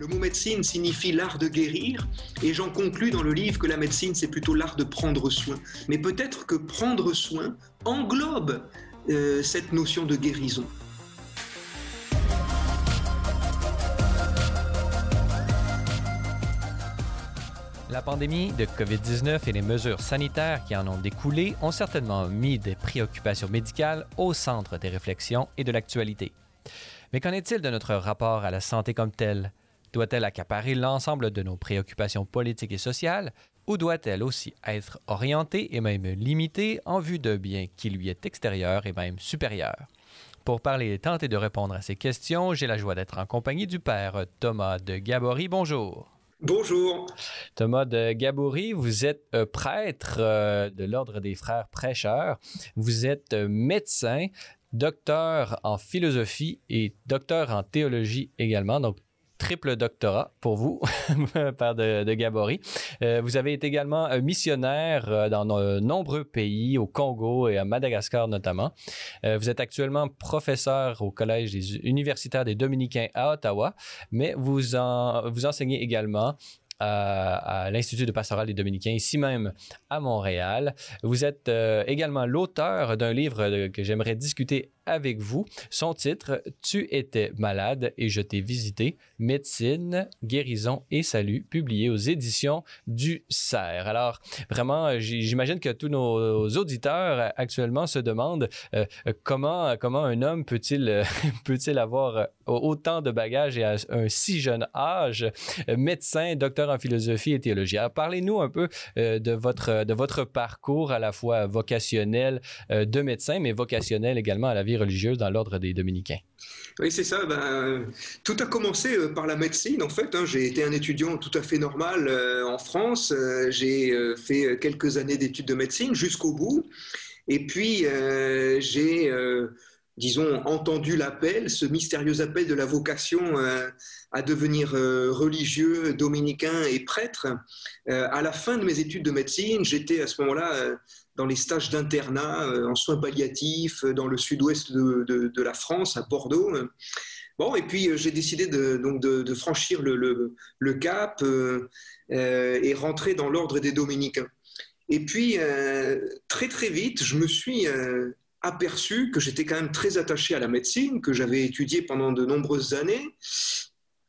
Le mot médecine signifie l'art de guérir et j'en conclus dans le livre que la médecine c'est plutôt l'art de prendre soin. Mais peut-être que prendre soin englobe euh, cette notion de guérison. La pandémie de COVID-19 et les mesures sanitaires qui en ont découlé ont certainement mis des préoccupations médicales au centre des réflexions et de l'actualité. Mais qu'en est-il de notre rapport à la santé comme telle? Doit-elle accaparer l'ensemble de nos préoccupations politiques et sociales ou doit-elle aussi être orientée et même limitée en vue de bien qui lui est extérieur et même supérieur? Pour parler et tenter de répondre à ces questions, j'ai la joie d'être en compagnie du père Thomas de Gabory. Bonjour. Bonjour. Thomas de Gabory, vous êtes euh, prêtre euh, de l'Ordre des Frères Prêcheurs. Vous êtes euh, médecin, docteur en philosophie et docteur en théologie également. Donc, triple doctorat pour vous, Père de, Gabory. Euh, vous avez été également missionnaire euh, dans de nombreux pays, au Congo et à Madagascar notamment. Euh, vous êtes actuellement professeur au Collège des universitaires des Dominicains à Ottawa, mais vous, en, vous enseignez également à, l'Institut de pastoral des Dominicains, ici même à Montréal. Vous êtes euh, également l'auteur d'un livre que j'aimerais discuter avec vous. Son titre, Tu étais malade et je t'ai visité, médecine, guérison et salut, publié aux éditions du CERF. Alors, vraiment, j'imagine que tous nos auditeurs actuellement se demandent euh, comment, comment un homme peut-il peut-il avoir autant de bagages et à un si jeune âge, médecin, docteur en philosophie et théologie. Alors, parlez-nous un peu euh, de, votre, de votre parcours à la fois vocationnel euh, de médecin, mais vocationnel également à la vie religieuse dans l'ordre des dominicains. Oui, c'est ça. Ben, tout a commencé euh, par la médecine, en fait. Hein. J'ai été un étudiant tout à fait normal euh, en France. Euh, j'ai fait quelques années d'études de médecine jusqu'au bout. Et puis, j'ai, disons, entendu l'appel, ce mystérieux appel de la vocation à devenir religieux, dominicain et prêtre. à la fin de mes études de médecine, j'étais à ce moment-là dans les stages d'internat en soins palliatifs dans le sud-ouest de, la France, à Bordeaux. Bon, et puis j'ai décidé de, franchir le, cap euh, euh, et rentrer dans l'ordre des dominicains. Et puis, euh, très très vite, je me suis euh, aperçu que j'étais quand même très attaché à la médecine, que j'avais étudié pendant de nombreuses années.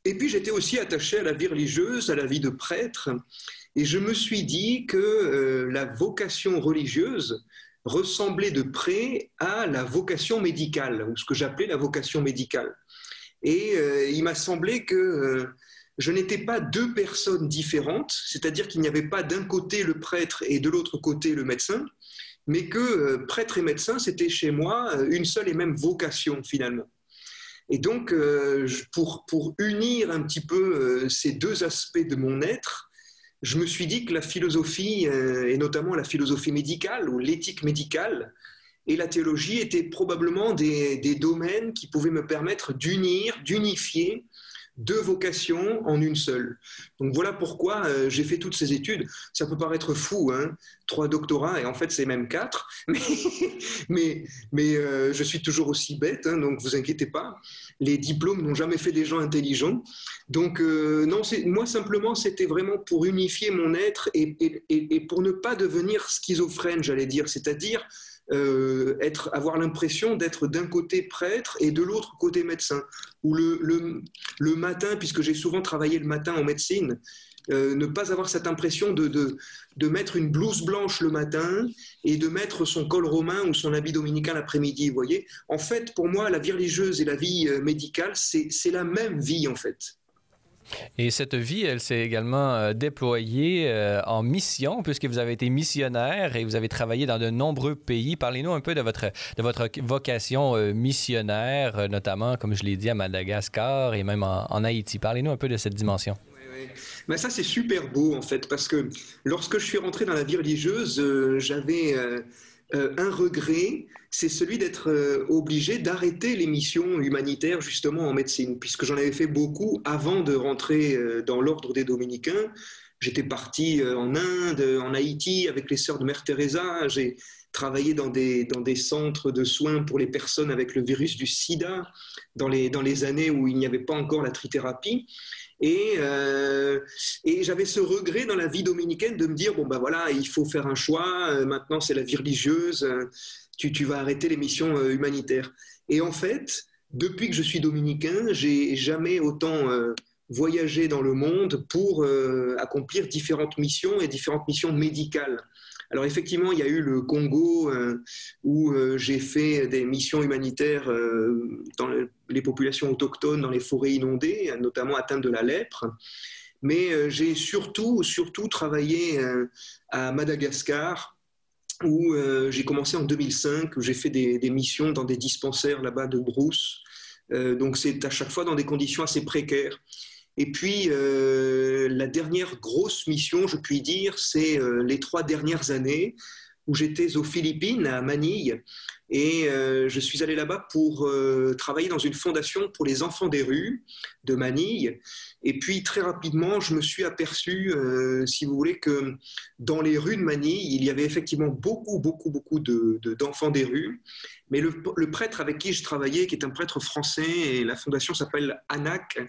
Et puis, j'étais aussi attaché à la vie religieuse, à la vie de prêtre. Et je me suis dit que euh, la vocation religieuse ressemblait de près à la vocation médicale, ou ce que j'appelais la vocation médicale. Et euh, il m'a semblé que euh, je n'étais pas deux personnes différentes, c'est-à-dire qu'il n'y avait pas d'un côté le prêtre et de l'autre côté le médecin, mais que prêtre et médecin, c'était chez moi une seule et même vocation finalement. Et donc, pour, unir un petit peu ces deux aspects de mon être, je me suis dit que la philosophie, euh, et notamment la philosophie médicale ou l'éthique médicale, et la théologie étaient probablement des, des domaines qui pouvaient me permettre d'unir, d'unifier deux vocations en une seule. Donc voilà pourquoi euh, j'ai fait toutes ces études. Ça peut paraître fou, hein trois doctorats, et en fait c'est même quatre, mais, mais, euh, je suis toujours aussi bête, hein, donc vous inquiétez pas. Les diplômes n'ont jamais fait des gens intelligents. Donc euh, non, moi simplement c'était vraiment pour unifier mon être et, et, et pour ne pas devenir schizophrène, j'allais dire, c'est-à-dire euh, être, avoir l'impression d'être d'un côté prêtre et de l'autre côté médecin. Ou le, le, le matin, puisque j'ai souvent travaillé le matin en médecine, euh, ne pas avoir cette impression de, de, de mettre une blouse blanche le matin et de mettre son col romain ou son habit dominical l'après-midi. Voyez, en fait, pour moi, la vie religieuse et la vie euh, médicale, c'est la même vie en fait. Et cette vie, elle s'est également euh, déployée euh, en mission, puisque vous avez été missionnaire et vous avez travaillé dans de nombreux pays. Parlez-nous un peu de votre, de votre vocation euh, missionnaire, notamment, comme je l'ai dit, à Madagascar et même en, Haïti. Parlez-nous un peu de cette dimension. Oui, Ben ça, c'est super beau, en fait, parce que lorsque je suis rentré dans la vie religieuse, j'avais euh, un regret, c'est celui d'être euh, obligé d'arrêter les missions humanitaires, justement, en médecine, puisque j'en avais fait beaucoup avant de rentrer euh, dans l'ordre des dominicains. J'étais parti en Inde, en Haïti, avec les sœurs de Mère Teresa. J'ai travaillé dans des, dans des centres de soins pour les personnes avec le virus du sida dans les, dans les années où il n'y avait pas encore la trithérapie. Et, euh, et j'avais ce regret dans la vie dominicaine de me dire, bon ben voilà, il faut faire un choix, euh, maintenant c'est la vie religieuse, euh, tu, tu vas arrêter les missions humanitaires. Et en fait, depuis que je suis dominicain, j'ai jamais autant voyagé dans le monde pour accomplir différentes missions et différentes missions médicales. Alors effectivement, il y a eu le Congo euh, où euh, j'ai fait des missions humanitaires euh, dans les populations autochtones, dans les forêts inondées, notamment atteintes de la lèpre. Mais j'ai surtout, surtout travaillé à Madagascar, où j'ai commencé en 2005, où j'ai fait des, des, missions dans des dispensaires là-bas de brousse. donc c'est à chaque fois dans des conditions assez précaires. Et puis, euh, la dernière grosse mission, je puis dire, c'est euh, les trois dernières années où j'étais aux Philippines, à Manille, et euh, je suis allé là-bas pour travailler dans une fondation pour les enfants des rues de Manille. Et puis, très rapidement, je me suis aperçu, si vous voulez, que dans les rues de Manille, il y avait effectivement beaucoup, beaucoup, beaucoup d'enfants de, des rues. Mais le, le, prêtre avec qui je travaillais, qui est un prêtre français, et la fondation s'appelle ANAC,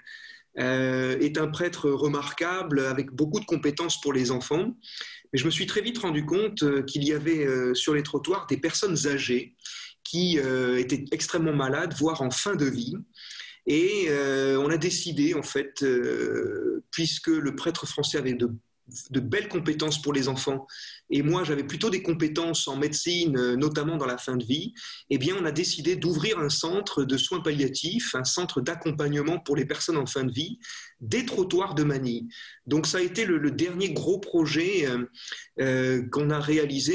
euh, est un prêtre remarquable avec beaucoup de compétences pour les enfants. Mais je me suis très vite rendu compte euh, qu'il y avait euh, sur les trottoirs des personnes âgées qui étaient extrêmement malades, voire en fin de vie. Et on a décidé, en fait, puisque le prêtre français avait de de belles compétences pour les enfants, et moi j'avais plutôt des compétences en médecine, euh, notamment dans la fin de vie, eh bien on a décidé d'ouvrir un centre de soins palliatifs, un centre d'accompagnement pour les personnes en fin de vie, des trottoirs de Manille. Donc ça a été le, dernier gros projet euh, euh, qu'on a réalisé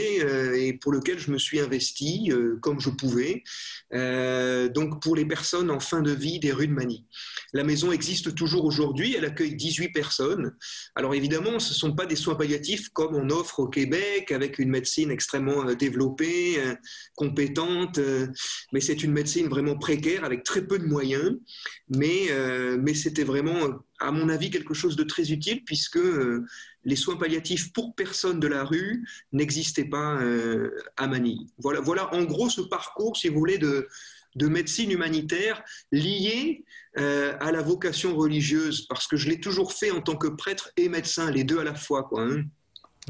et pour lequel je me suis investi comme je pouvais, donc pour les personnes en fin de vie des rues de Manille. La maison existe toujours aujourd'hui, elle accueille 18 personnes. Alors évidemment, ce sont pas des soins palliatifs comme on offre au Québec avec une médecine extrêmement euh, développée, euh, compétente, euh, mais c'est une médecine vraiment précaire avec très peu de moyens. Mais, mais c'était vraiment, à mon avis, quelque chose de très utile puisque les soins palliatifs pour personnes de la rue n'existaient pas à Manille. Voilà, voilà en gros ce parcours, si vous voulez, de, de médecine humanitaire lié euh, à la vocation religieuse, parce que je l'ai toujours fait en tant que prêtre et médecin, les deux à la fois. Quoi, hein.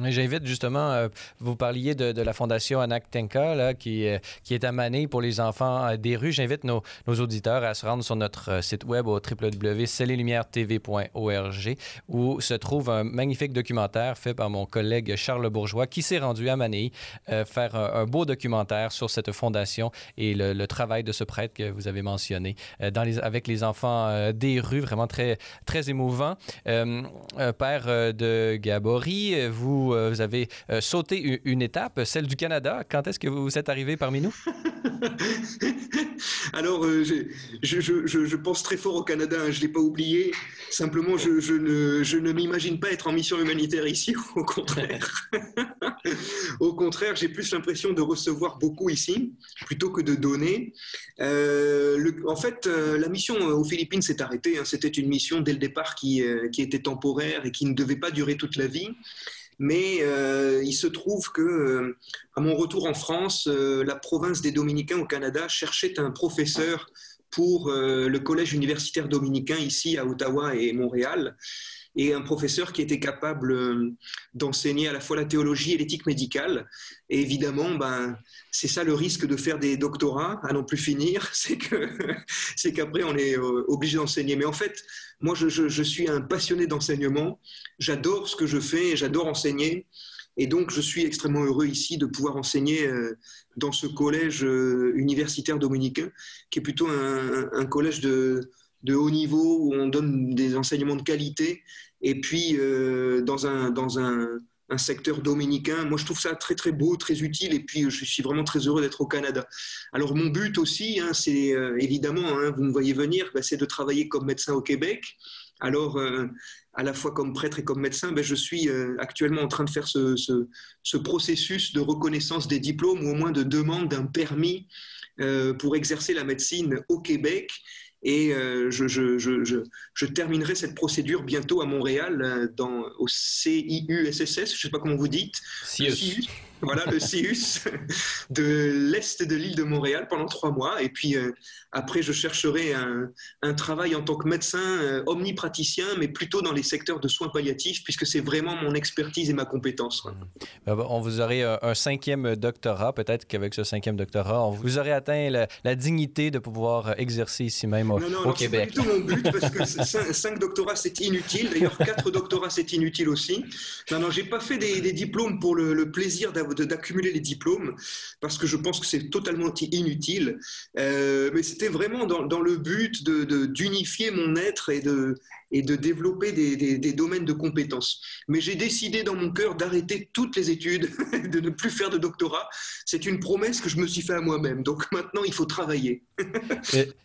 J'invite justement, euh, vous parliez de, la fondation Anak Tenka, là, qui, euh, qui est à Mané pour les enfants euh, des rues. J'invite nos, auditeurs à se rendre sur notre site web au www.celleslumières.tv.org où se trouve un magnifique documentaire fait par mon collègue Charles Bourgeois qui s'est rendu à Mané faire un, beau documentaire sur cette fondation et le, travail de ce prêtre que vous avez mentionné avec les enfants des rues, vraiment très, très émouvant. père de Gabory, vous euh, vous, avez euh, sauté une, étape, celle du Canada. Quand est-ce que vous êtes arrivé parmi nous? Alors, euh, je, pense très fort au Canada, hein, je ne l'ai pas oublié. Simplement, je, ne, m'imagine pas être en mission humanitaire ici, au contraire. au contraire, j'ai plus l'impression de recevoir beaucoup ici, plutôt que de donner. en fait, la mission aux Philippines s'est arrêtée. Hein. C'était une mission dès le départ qui était temporaire et qui ne devait pas durer toute la vie. Mais euh, il se trouve que, euh, à mon retour en France, euh, la province des Dominicains au Canada cherchait un professeur pour le collège universitaire dominicain ici à Ottawa et Montréal et un professeur qui était capable euh, d'enseigner à la fois la théologie et l'éthique médicale. Et évidemment, ben, c'est ça le risque de faire des doctorats à non plus finir, c'est que c'est qu'après on est euh, obligé d'enseigner. Mais en fait, moi, je, je, suis un passionné d'enseignement. J'adore ce que je fais, j'adore enseigner. Et donc, je suis extrêmement heureux ici de pouvoir enseigner euh, dans ce collège universitaire dominicain, qui est plutôt un, collège de, haut niveau où on donne des enseignements de qualité et puis euh, dans, un, dans un, secteur dominicain. Moi, je trouve ça très très beau, très utile et puis je suis vraiment très heureux d'être au Canada. Alors mon but aussi, hein, c'est euh, évidemment, hein, vous me voyez venir, bah, c'est de travailler comme médecin au Québec. Alors, euh, à la fois comme prêtre et comme médecin, ben, je suis actuellement en train de faire ce, ce, processus de reconnaissance des diplômes ou au moins de demande d'un permis pour exercer la médecine au Québec et euh, je, je, je, je, terminerai cette procédure bientôt à Montréal, euh, dans, au CIUSSS, je ne sais pas comment vous dites. CIUS. Voilà, le CIUS de l'Est de l'île de Montréal pendant trois mois. Et puis euh, après, je chercherai un, travail en tant que médecin euh, omnipraticien, mais plutôt dans les secteurs de soins palliatifs, puisque c'est vraiment mon expertise et ma compétence. Ben, on vous aurait un, cinquième doctorat. Peut-être qu'avec ce cinquième doctorat, on vous aurait atteint la, dignité de pouvoir exercer ici même au, non, non, Québec. C'est pas du tout mon but, parce que cinq, doctorats, c'est inutile. D'ailleurs, quatre doctorats, c'est inutile aussi. Non, non, j'ai pas fait des, diplômes pour le, plaisir d'accumuler les diplômes, parce que je pense que c'est totalement inutile. Euh, mais c'était vraiment dans, le but d'unifier de, mon être et de, et de développer des, domaines de compétences. Mais j'ai décidé dans mon cœur d'arrêter toutes les études, de ne plus faire de doctorat. C'est une promesse que je me suis fait à moi-même. Donc maintenant, il faut travailler.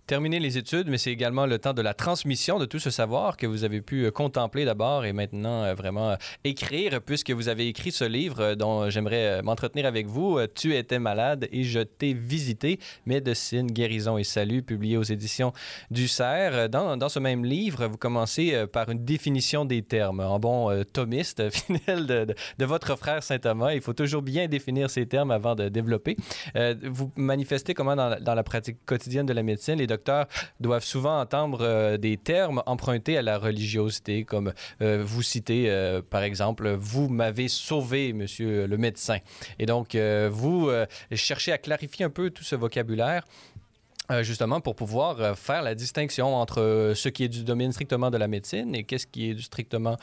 terminer les études, mais c'est également le temps de la transmission de tout ce savoir que vous avez pu euh, contempler d'abord et maintenant euh, vraiment euh, écrire, puisque vous avez écrit ce livre dont j'aimerais m'entretenir avec vous. Tu étais malade et je t'ai visité. Médecine, guérison et salut, publié aux éditions du CERF. Dans, dans ce même livre, vous commencez euh, par une définition des termes. En bon euh, thomiste fidèle de, votre frère Saint Thomas, il faut toujours bien définir ces termes avant de développer. Euh, vous manifestez comment dans, la pratique quotidienne de la médecine, les docteurs doivent souvent entendre des termes empruntés à la religiosité, comme vous citez par exemple, vous m'avez sauvé, monsieur le médecin. Et donc, vous cherchez à clarifier un peu tout ce vocabulaire euh, justement pour pouvoir euh, faire la distinction entre euh, ce qui est du domaine strictement de la médecine et qu'est-ce qui est du strictement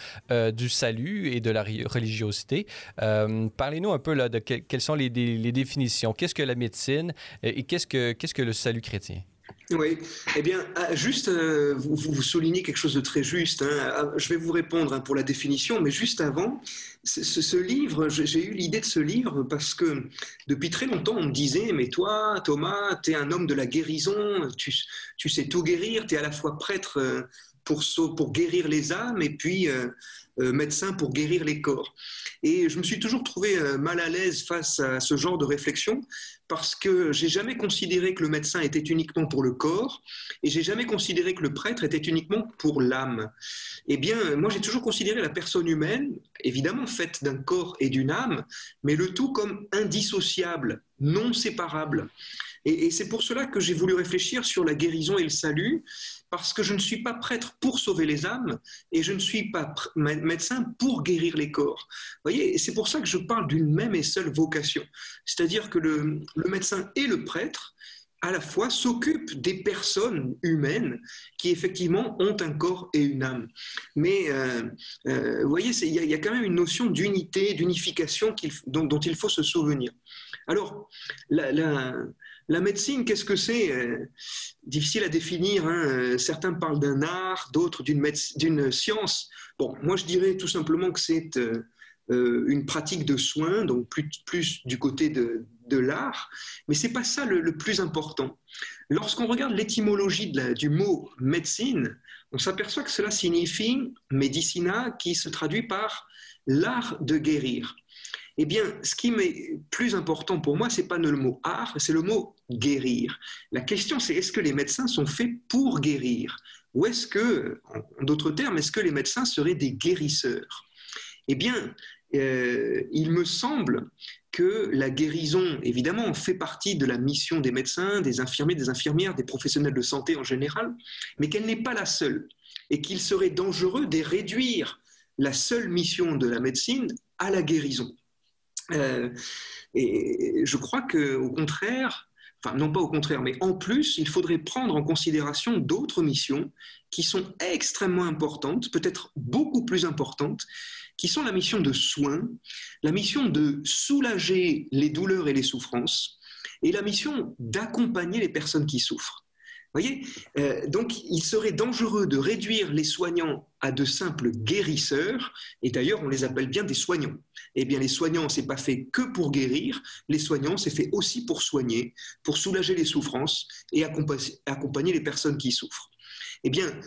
du salut et de la religiosité. Parlez-nous un peu là, de quelles sont les, définitions. Qu'est-ce que la médecine et qu'est-ce que, qu'est-ce que le salut chrétien? Oui, eh bien, juste, vous, soulignez quelque chose de très juste. Hein. Je vais vous répondre hein, pour la définition, mais juste avant, ce, livre, j'ai eu l'idée de ce livre parce que depuis très longtemps, on me disait, mais toi, Thomas, tu es un homme de la guérison, tu, sais tout guérir, tu es à la fois prêtre euh, pour, pour guérir les âmes et puis euh, médecin pour guérir les corps. Et je me suis toujours trouvé mal à l'aise face à ce genre de réflexion parce que j'ai jamais considéré que le médecin était uniquement pour le corps et j'ai jamais considéré que le prêtre était uniquement pour l'âme. Eh bien, moi j'ai toujours considéré la personne humaine, évidemment faite d'un corps et d'une âme, mais le tout comme indissociable, non séparable. Et, c'est pour cela que j'ai voulu réfléchir sur la guérison et le salut, parce que je ne suis pas prêtre pour sauver les âmes et je ne suis pas médecin pour guérir les corps. Vous voyez, c'est pour ça que je parle d'une même et seule vocation. C'est-à-dire que le, médecin et le prêtre, à la fois s'occupent des personnes humaines qui effectivement ont un corps et une âme. Mais euh, euh, vous voyez, il y, a quand même une notion d'unité, d'unification dont, dont, il faut se souvenir. Alors, la, médecine, qu'est-ce que c'est euh, Difficile à définir. Hein. Certains parlent d'un art, d'autres d'une science. Bon, moi je dirais tout simplement que c'est une pratique de soins, donc plus, du côté de, l'art. Mais c'est pas ça le, plus important. Lorsqu'on regarde l'étymologie du mot médecine, on s'aperçoit que cela signifie medicina, qui se traduit par l'art de guérir. Eh bien, ce qui est plus important pour moi, c'est pas le mot art, c'est le mot guérir. La question, c'est est-ce que les médecins sont faits pour guérir? Ou est-ce que, en d'autres termes, est-ce que les médecins seraient des guérisseurs? Eh bien, euh, il me semble que la guérison, évidemment, fait partie de la mission des médecins, des infirmiers, des infirmières, des professionnels de santé en général, mais qu'elle n'est pas la seule, et qu'il serait dangereux de réduire la seule mission de la médecine à la guérison. Euh, et je crois qu'au contraire, enfin non pas au contraire, mais en plus, il faudrait prendre en considération d'autres missions qui sont extrêmement importantes, peut-être beaucoup plus importantes, qui sont la mission de soins, la mission de soulager les douleurs et les souffrances, et la mission d'accompagner les personnes qui souffrent voyez euh, Donc, il serait dangereux de réduire les soignants à de simples guérisseurs, et d'ailleurs, on les appelle bien des soignants. Eh bien, les soignants, c'est pas fait que pour guérir, les soignants, c'est fait aussi pour soigner, pour soulager les souffrances et accompagner les personnes qui souffrent. Eh bien,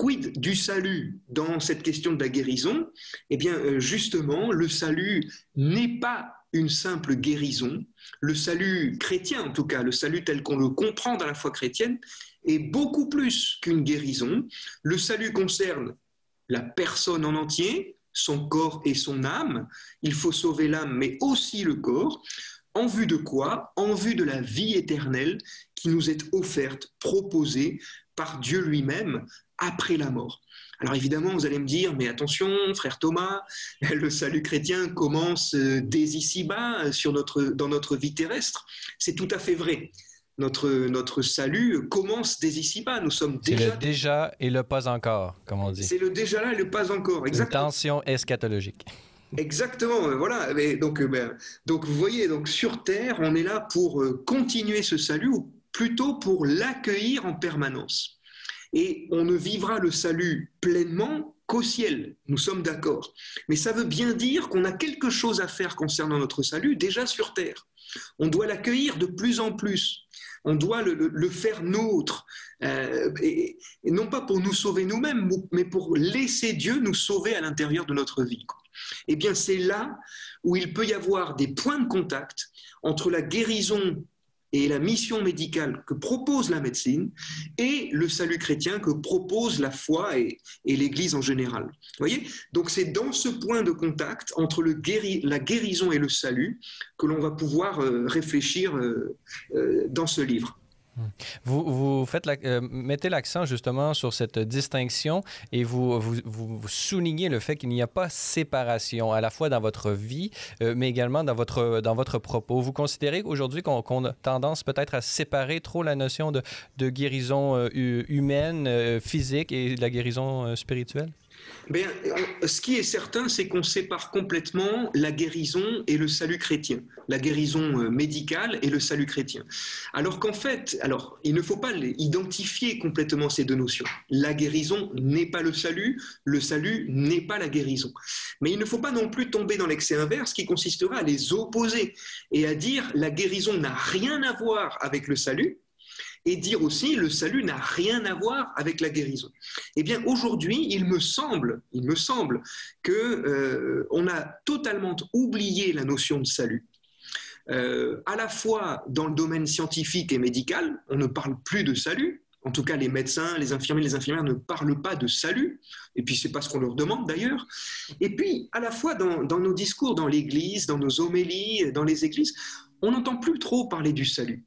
quid du salut dans cette question de la guérison? Eh bien, euh, justement, le salut n'est pas une simple guérison. Le salut chrétien, en tout cas, le salut tel qu'on le comprend dans la foi chrétienne, est beaucoup plus qu'une guérison. Le salut concerne la personne en entier, son corps et son âme. Il faut sauver l'âme, mais aussi le corps. En vue de quoi? En vue de la vie éternelle qui nous est offerte, proposée par Dieu lui-même après la mort. Alors évidemment, vous allez me dire, mais attention, frère Thomas, le salut chrétien commence euh, dès ici-bas euh, sur notre, dans notre vie terrestre. C'est tout à fait vrai. Notre, notre salut commence dès ici-bas. Nous sommes déjà... C'est le déjà et le pas encore, comme on dit. C'est le déjà là et le pas encore, exactement. Une tension eschatologique. Exactement, euh, voilà. donc, ben, donc vous voyez, donc sur Terre, on est là pour continuer ce salut, ou plutôt pour l'accueillir en permanence. Et on ne vivra le salut pleinement qu'au ciel, nous sommes d'accord. Mais ça veut bien dire qu'on a quelque chose à faire concernant notre salut déjà sur terre. On doit l'accueillir de plus en plus. On doit le, faire nôtre, euh, et, non pas pour nous sauver nous-mêmes, mais pour laisser Dieu nous sauver à l'intérieur de notre vie. Eh bien, c'est là où il peut y avoir des points de contact entre la guérison et la mission médicale que propose la médecine et le salut chrétien que propose la foi et, l'Église en général. Vous voyez? Donc c'est dans ce point de contact entre la guérison et le salut que l'on va pouvoir euh, réfléchir euh, euh, dans ce livre. Vous, euh, mettez l'accent justement sur cette distinction et vous, soulignez le fait qu'il n'y a pas séparation à la fois dans votre vie, euh, mais également dans votre, dans votre propos. Vous considérez aujourd'hui qu'on a tendance peut-être à séparer trop la notion de, de guérison euh, humaine, physique et de la guérison spirituelle? Bien, ce qui est certain, c'est qu'on sépare complètement la guérison et le salut chrétien, la guérison euh, médicale et le salut chrétien. Alors qu'en fait, alors, il ne faut pas identifier complètement ces deux notions. La guérison n'est pas le salut, le salut n'est pas la guérison. Mais il ne faut pas non plus tomber dans l'excès inverse qui consistera à les opposer et à dire la guérison n'a rien à voir avec le salut, et dire aussi le salut n'a rien à voir avec la guérison. Eh bien, aujourd'hui, il me semble, il me semble que euh, on a totalement oublié la notion de salut. Euh, à la fois dans le domaine scientifique et médical, on ne parle plus de salut. En tout cas, les médecins, les infirmiers, les infirmières ne parlent pas de salut. Et puis, c'est pas ce qu'on leur demande d'ailleurs. Et puis, à la fois dans, dans nos discours, dans l'Église, dans nos homélies, dans les églises, on n'entend plus trop parler du salut.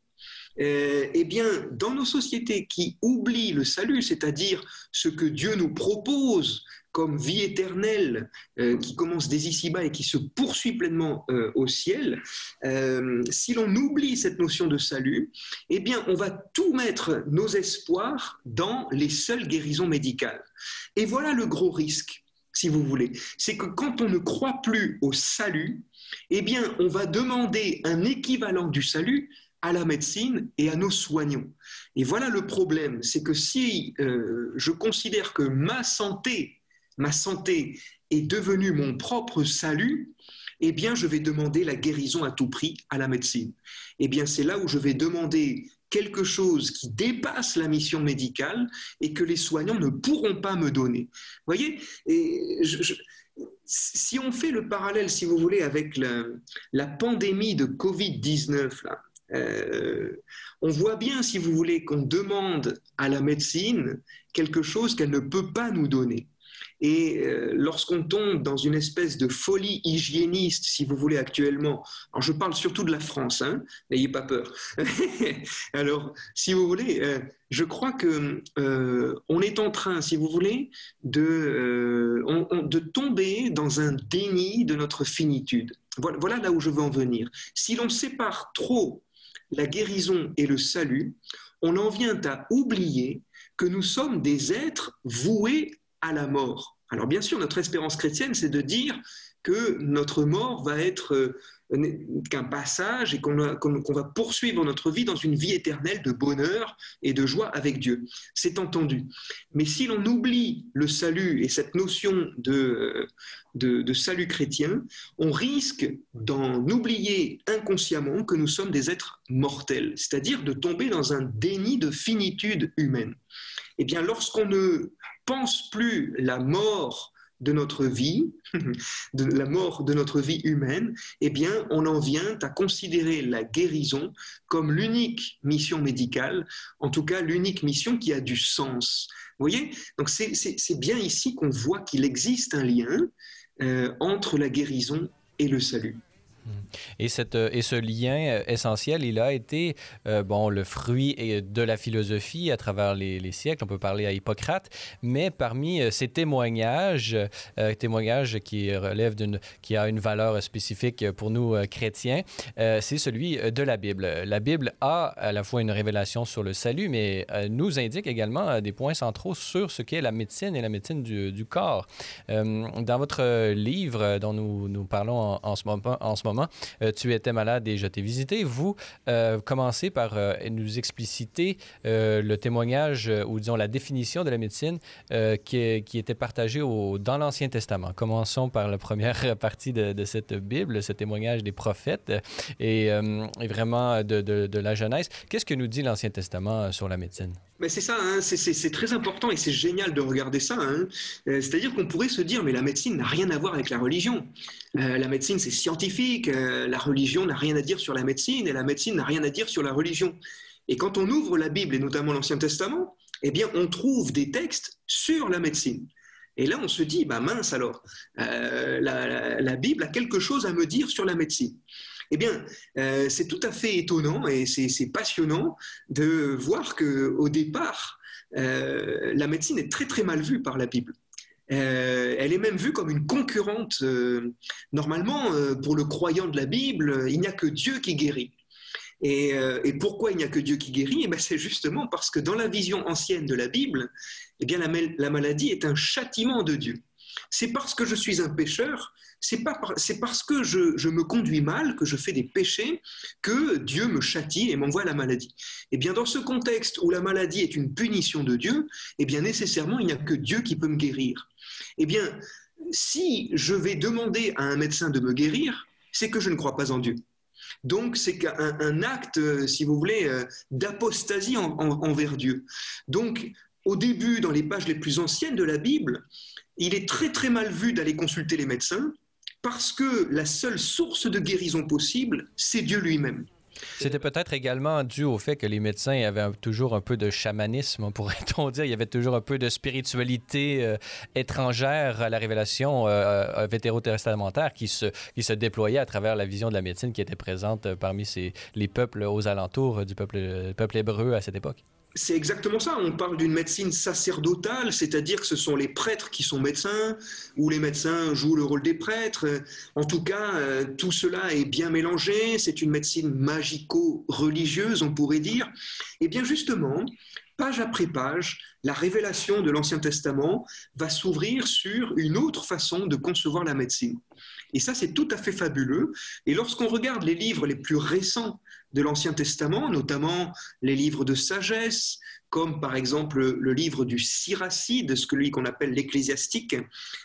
Euh, eh bien, dans nos sociétés qui oublient le salut, c'est-à-dire ce que Dieu nous propose comme vie éternelle euh, qui commence dès ici-bas et qui se poursuit pleinement euh, au ciel, si l'on oublie cette notion de salut, eh bien, on va tout mettre nos espoirs dans les seules guérisons médicales. Et voilà le gros risque, si vous voulez, c'est que quand on ne croit plus au salut, eh bien, on va demander un équivalent du salut à la médecine et à nos soignants. Et voilà le problème, c'est que si euh, je considère que ma santé, ma santé est devenue mon propre salut, eh bien, je vais demander la guérison à tout prix à la médecine. Eh bien, c'est là où je vais demander quelque chose qui dépasse la mission médicale et que les soignants ne pourront pas me donner. Vous voyez Si on fait le parallèle, si vous voulez, avec la, la pandémie de Covid-19, là, euh, on voit bien, si vous voulez, qu'on demande à la médecine quelque chose qu'elle ne peut pas nous donner. Et euh, lorsqu'on tombe dans une espèce de folie hygiéniste, si vous voulez, actuellement, alors je parle surtout de la France, hein, n'ayez pas peur. alors, si vous voulez, euh, je crois que on est en train, si vous voulez, de, de tomber dans un déni de notre finitude. Voilà, voilà là où je veux en venir. Si l'on sépare trop la guérison et le salut, on en vient à oublier que nous sommes des êtres voués à la mort. Alors bien sûr, notre espérance chrétienne, c'est de dire que notre mort va être euh, qu'un passage et qu'on va poursuivre notre vie dans une vie éternelle de bonheur et de joie avec Dieu. C'est entendu. Mais si l'on oublie le salut et cette notion de, de, salut chrétien, on risque d'en oublier inconsciemment que nous sommes des êtres mortels, c'est-à-dire de tomber dans un déni de finitude humaine. Eh bien, lorsqu'on ne pense plus la mort de notre vie, de la mort de notre vie humaine, eh bien, on en vient à considérer la guérison comme l'unique mission médicale, en tout cas l'unique mission qui a du sens. Vous voyez? Donc c'est bien ici qu'on voit qu'il existe un lien entre la guérison et le salut. Et, cette, euh, et ce lien euh, essentiel, il a été euh, bon, le fruit de la philosophie à travers les, siècles. On peut parler à Hippocrate, mais parmi ces témoignages, témoignages qui relèvent d'une, qui a une valeur spécifique pour nous chrétiens, c'est celui de la Bible. La Bible a à la fois une révélation sur le salut, mais nous indique également des points centraux sur ce qu'est la médecine et la médecine du, corps. dans votre livre dont nous, nous parlons en ce moment euh, tu étais malade et je t'ai visité. Vous euh, commencez par euh, nous expliciter le témoignage ou disons la définition de la médecine qui, était partagée dans l'Ancien Testament. Commençons par la première partie de, cette Bible, ce témoignage des prophètes et, vraiment de, de, la Genèse. Qu'est-ce que nous dit l'Ancien Testament sur la médecine? C'est ça, hein, c'est très important et c'est génial de regarder ça. Hein. C'est-à-dire qu'on pourrait se dire, mais la médecine n'a rien à voir avec la religion. la médecine, c'est scientifique, la religion n'a rien à dire sur la médecine et la médecine n'a rien à dire sur la religion. Et quand on ouvre la Bible et notamment l'Ancien Testament, eh bien, on trouve des textes sur la médecine. Et là, on se dit, bah mince alors, euh, la, Bible a quelque chose à me dire sur la médecine. Eh bien, euh, c'est tout à fait étonnant et c'est passionnant de voir que au départ, euh, la médecine est très très mal vue par la Bible. Euh, elle est même vue comme une concurrente. Normalement, pour le croyant de la Bible, il n'y a que Dieu qui guérit. Et, pourquoi il n'y a que Dieu qui guérit? Eh C'est justement parce que dans la vision ancienne de la Bible, eh bien, la, maladie est un châtiment de Dieu. C'est parce que je suis un pécheur, c'est parce que je, je, me conduis mal, que je fais des péchés, que Dieu me châtie et m'envoie la maladie. Et eh bien, dans ce contexte où la maladie est une punition de Dieu, eh bien, nécessairement, il n'y a que Dieu qui peut me guérir. Eh bien, si je vais demander à un médecin de me guérir, c'est que je ne crois pas en Dieu. Donc, c'est un, acte, euh, si vous voulez, euh, d'apostasie envers Dieu. Donc, au début, dans les pages les plus anciennes de la Bible, il est très très mal vu d'aller consulter les médecins parce que la seule source de guérison possible, c'est Dieu lui-même. C'était peut-être également dû au fait que les médecins avaient toujours un peu de chamanisme, pourrait-on dire. Il y avait toujours un peu de spiritualité euh, étrangère à la révélation euh, euh vétérotestamentaire qui se, qui se déployait à travers la vision de la médecine qui était présente euh, parmi les peuples aux alentours du peuple, peuple hébreu à cette époque. C'est exactement ça. On parle d'une médecine sacerdotale, c'est-à-dire que ce sont les prêtres qui sont médecins, ou les médecins jouent le rôle des prêtres. En tout cas, euh, tout cela est bien mélangé. C'est une médecine magico-religieuse, on pourrait dire. Et bien justement, page après page, la révélation de l'Ancien Testament va s'ouvrir sur une autre façon de concevoir la médecine. Et ça, c'est tout à fait fabuleux. Et lorsqu'on regarde les livres les plus récents de l'Ancien Testament, notamment les livres de sagesse, comme par exemple le livre du Siracide, ce que lui qu'on appelle l'ecclésiastique,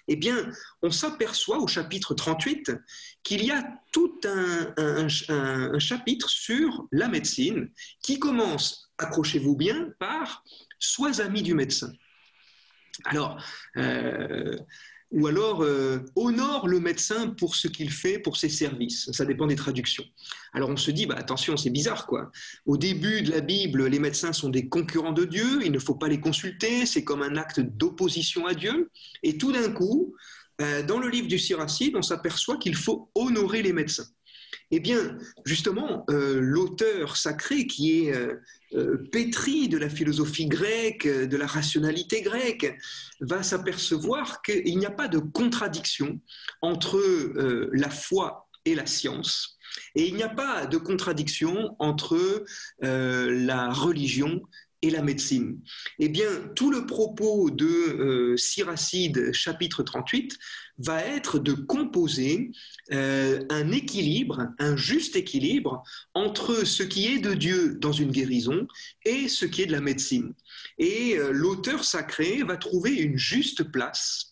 eh bien, on s'aperçoit au chapitre 38 qu'il y a tout un, un, chapitre sur la médecine qui commence, accrochez-vous bien, par Sois ami du médecin. Alors, euh, ou alors euh, honore le médecin pour ce qu'il fait, pour ses services. Ça dépend des traductions. Alors on se dit, bah, attention, c'est bizarre quoi. Au début de la Bible, les médecins sont des concurrents de Dieu, il ne faut pas les consulter, c'est comme un acte d'opposition à Dieu. Et tout d'un coup, euh, dans le livre du Siracide, on s'aperçoit qu'il faut honorer les médecins. Eh bien, justement, euh, l'auteur sacré qui est euh, euh, pétri de la philosophie grecque, de la rationalité grecque, va s'apercevoir qu'il n'y a pas de contradiction entre la foi et la science, et il n'y a pas de contradiction entre la religion et la médecine. Eh bien, tout le propos de euh, Siracide, chapitre 38, va être de composer euh, un équilibre, un juste équilibre entre ce qui est de Dieu dans une guérison et ce qui est de la médecine. Et euh, l'auteur sacré va trouver une juste place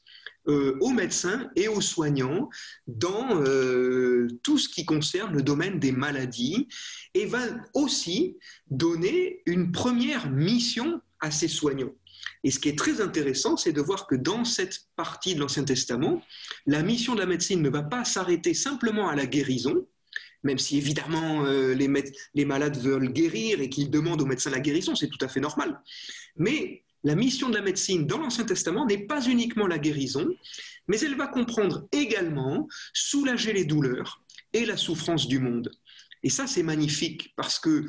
euh, aux médecins et aux soignants dans euh, tout ce qui concerne le domaine des maladies et va aussi donner une première mission à ces soignants. Et ce qui est très intéressant, c'est de voir que dans cette partie de l'Ancien Testament, la mission de la médecine ne va pas s'arrêter simplement à la guérison, même si évidemment euh, les, malades veulent guérir et qu'ils demandent aux médecins la guérison, c'est tout à fait normal. Mais la mission de la médecine dans l'Ancien Testament n'est pas uniquement la guérison, mais elle va comprendre également soulager les douleurs et la souffrance du monde. Et ça, c'est magnifique parce que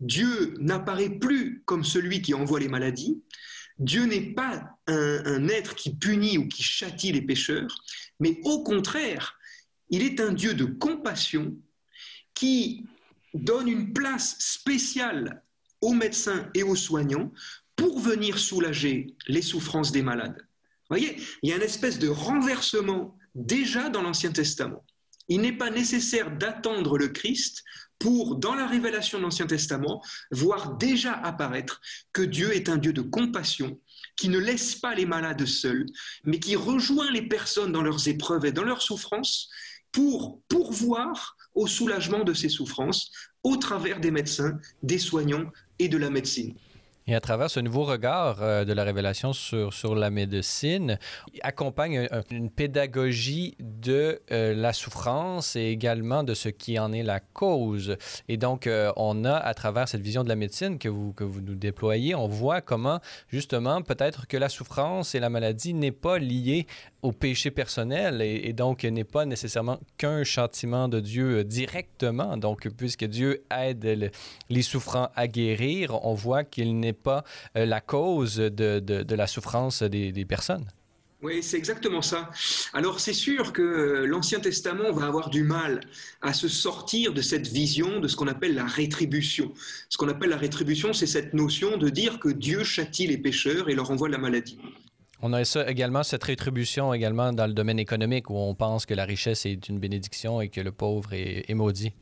Dieu n'apparaît plus comme celui qui envoie les maladies. Dieu n'est pas un, être qui punit ou qui châtie les pécheurs, mais au contraire, il est un Dieu de compassion qui donne une place spéciale aux médecins et aux soignants pour venir soulager les souffrances des malades. Vous voyez, il y a une espèce de renversement déjà dans l'Ancien Testament. Il n'est pas nécessaire d'attendre le Christ pour, dans la révélation de l'Ancien Testament, voir déjà apparaître que Dieu est un Dieu de compassion, qui ne laisse pas les malades seuls, mais qui rejoint les personnes dans leurs épreuves et dans leurs souffrances pour pourvoir au soulagement de ces souffrances au travers des médecins, des soignants et de la médecine. Et à travers ce nouveau regard euh, de la révélation sur, sur la médecine, accompagne une pédagogie de euh, la souffrance et également de ce qui en est la cause. Et donc, euh, on a, à travers cette vision de la médecine que vous, que vous nous déployez, on voit comment, justement, peut-être que la souffrance et la maladie n'est pas liée au péché personnel et, donc n'est pas nécessairement qu'un châtiment de Dieu directement. Donc, puisque Dieu aide les souffrants à guérir, on voit qu'il n'est pas euh, la cause de, de, la souffrance des, des personnes. Oui, c'est exactement ça. Alors c'est sûr que l'Ancien Testament va avoir du mal à se sortir de cette vision de ce qu'on appelle la rétribution. Ce qu'on appelle la rétribution, c'est cette notion de dire que Dieu châtie les pécheurs et leur envoie la maladie. On a ça également, cette rétribution également dans le domaine économique où on pense que la richesse est une bénédiction et que le pauvre est, maudit.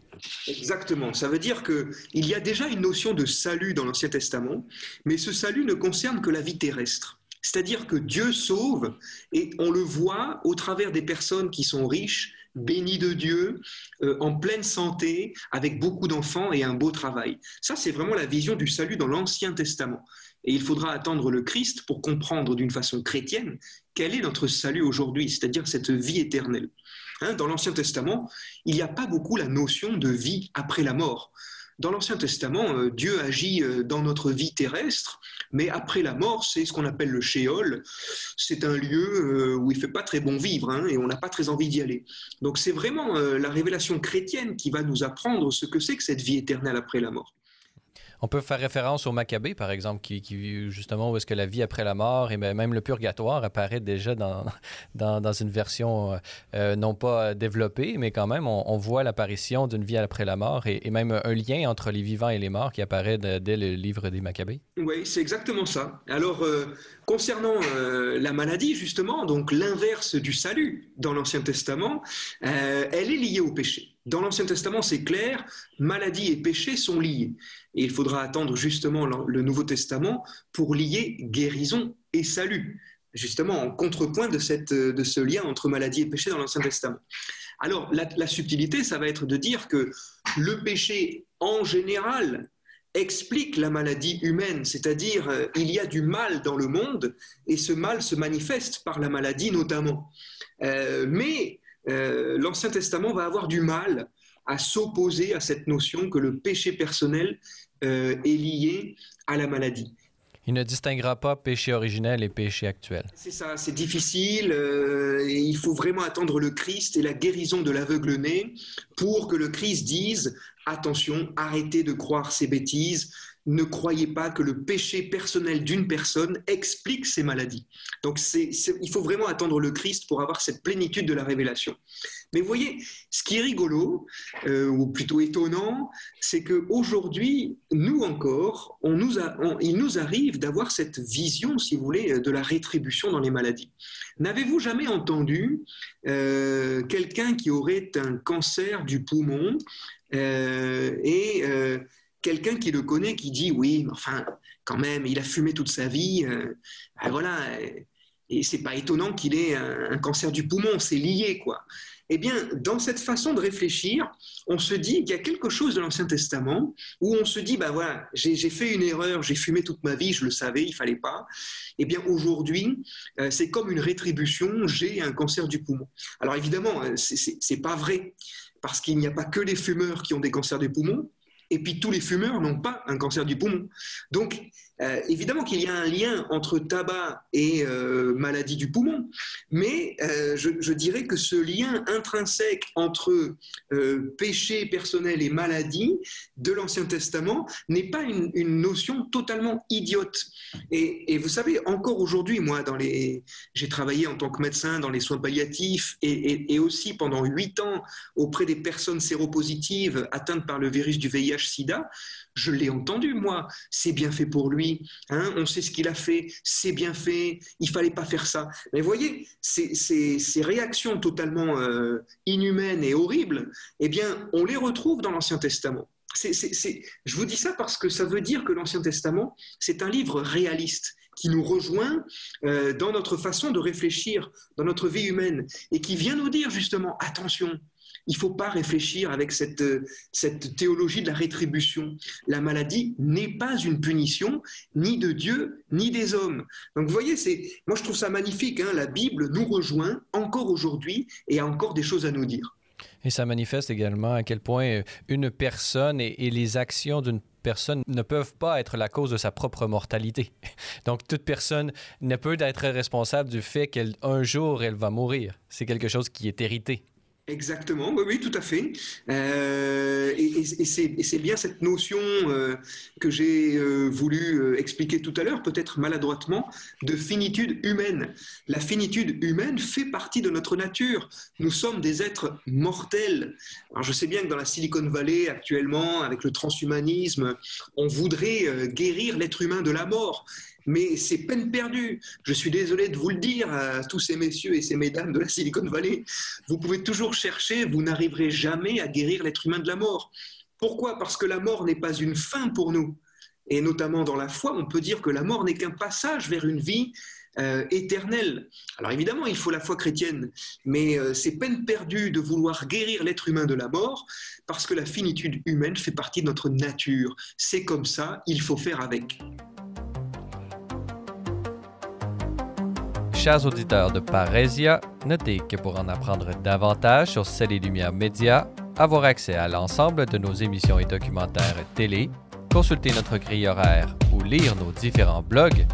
Exactement. Ça veut dire qu'il y a déjà une notion de salut dans l'Ancien Testament, mais ce salut ne concerne que la vie terrestre. C'est-à-dire que Dieu sauve et on le voit au travers des personnes qui sont riches, bénies de Dieu, euh, en pleine santé, avec beaucoup d'enfants et un beau travail. Ça, c'est vraiment la vision du salut dans l'Ancien Testament. Et il faudra attendre le Christ pour comprendre d'une façon chrétienne quel est notre salut aujourd'hui, c'est-à-dire cette vie éternelle. Hein, dans l'Ancien Testament, il n'y a pas beaucoup la notion de vie après la mort. Dans l'Ancien Testament, euh, Dieu agit euh, dans notre vie terrestre, mais après la mort, c'est ce qu'on appelle le shéol. C'est un lieu euh, où il fait pas très bon vivre hein, et on n'a pas très envie d'y aller. Donc c'est vraiment la révélation chrétienne qui va nous apprendre ce que c'est que cette vie éternelle après la mort. On peut faire référence au Maccabée, par exemple, qui, justement, où est-ce que la vie après la mort et même le purgatoire apparaît déjà dans, dans, une version euh, euh, non pas développée, mais quand même, on, voit l'apparition d'une vie après la mort et, même un lien entre les vivants et les morts qui apparaît dès le livre des Maccabées. Oui, c'est exactement ça. Alors, euh, concernant la maladie, justement, donc l'inverse du salut dans l'Ancien Testament, elle est liée au péché. Dans l'Ancien Testament, c'est clair, maladie et péché sont liés. Et il faudra attendre justement le Nouveau Testament pour lier guérison et salut, justement en contrepoint de, cette, de ce lien entre maladie et péché dans l'Ancien Testament. Alors, la, subtilité, ça va être de dire que le péché, en général, explique la maladie humaine, c'est-à-dire euh, il y a du mal dans le monde et ce mal se manifeste par la maladie notamment. Euh, mais euh, l'Ancien Testament va avoir du mal à s'opposer à cette notion que le péché personnel euh, est lié à la maladie. Il ne distinguera pas péché originel et péché actuel. C'est ça, c'est difficile. Euh, et il faut vraiment attendre le Christ et la guérison de l'aveugle-né pour que le Christ dise attention, arrêtez de croire ces bêtises, ne croyez pas que le péché personnel d'une personne explique ces maladies. Donc il faut vraiment attendre le Christ pour avoir cette plénitude de la révélation. Mais vous voyez, ce qui est rigolo, euh, ou plutôt étonnant, c'est qu'aujourd'hui, nous encore, il nous arrive d'avoir cette vision, si vous voulez, de la rétribution dans les maladies. N'avez-vous jamais entendu euh, quelqu'un qui aurait un cancer du poumon euh, et quelqu'un qui le connaît qui dit oui, enfin, quand même, il a fumé toute sa vie, euh, ben voilà, et c'est pas étonnant qu'il ait un, cancer du poumon, c'est lié, quoi. Eh bien, dans cette façon de réfléchir, on se dit qu'il y a quelque chose de l'Ancien Testament où on se dit, ben voilà, j'ai fait une erreur, j'ai fumé toute ma vie, je le savais, il fallait pas. Eh bien, aujourd'hui, euh, c'est comme une rétribution, j'ai un cancer du poumon. Alors évidemment, euh, c'est pas vrai, parce qu'il n'y a pas que les fumeurs qui ont des cancers du poumon, Et puis tous les fumeurs n'ont pas un cancer du poumon. Donc, euh, évidemment qu'il y a un lien entre tabac et euh, maladie du poumon, mais euh, je, dirais que ce lien intrinsèque entre péché personnel et maladie de l'Ancien Testament n'est pas une, notion totalement idiote. Et, vous savez, encore aujourd'hui, moi, j'ai travaillé en tant que médecin dans les soins palliatifs et, et aussi pendant huit ans auprès des personnes séropositives atteintes par le virus du VIH/SIDA. Je l'ai entendu, moi. C'est bien fait pour lui. Hein, on sait ce qu'il a fait. C'est bien fait. Il fallait pas faire ça. Mais voyez, ces, ces, réactions totalement euh, inhumaines et horribles, eh bien, on les retrouve dans l'Ancien Testament. je vous dis ça parce que ça veut dire que l'Ancien Testament, c'est un livre réaliste qui nous rejoint euh, dans notre façon de réfléchir, dans notre vie humaine, et qui vient nous dire justement, attention, il ne faut pas réfléchir avec cette, cette théologie de la rétribution. La maladie n'est pas une punition, ni de Dieu, ni des hommes. Donc vous voyez, c'est, moi je trouve ça magnifique. Hein. la Bible nous rejoint encore aujourd'hui et a encore des choses à nous dire. Et ça manifeste également à quel point une personne et, et les actions d'une personne ne peuvent pas être la cause de sa propre mortalité. Donc, toute personne ne peut être responsable du fait qu'un jour, elle va mourir. C'est quelque chose qui est hérité. Exactement, oui, tout à fait. Euh, et, c'est bien cette notion euh, que j'ai euh, voulu expliquer tout à l'heure, peut-être maladroitement, de finitude humaine. La finitude humaine fait partie de notre nature. Nous sommes des êtres mortels. Alors je sais bien que dans la Silicon Valley actuellement, avec le transhumanisme, on voudrait guérir l'être humain de la mort mais c'est peine perdue. Je suis désolé de vous le dire à tous ces messieurs et ces mesdames de la Silicon Valley. Vous pouvez toujours chercher, vous n'arriverez jamais à guérir l'être humain de la mort. Pourquoi? Parce que la mort n'est pas une fin pour nous. Et notamment dans la foi, on peut dire que la mort n'est qu'un passage vers une vie euh, éternelle. Alors évidemment, il faut la foi chrétienne, mais euh, c'est peine perdue de vouloir guérir l'être humain de la mort, parce que la finitude humaine fait partie de notre nature. C'est comme ça, il faut faire avec. Chers auditeurs de Parésia, notez que pour en apprendre davantage sur Celles et Lumières Média, avoir accès à l'ensemble de nos émissions et documentaires télé, consulter notre grille horaire ou lire nos différents blogs,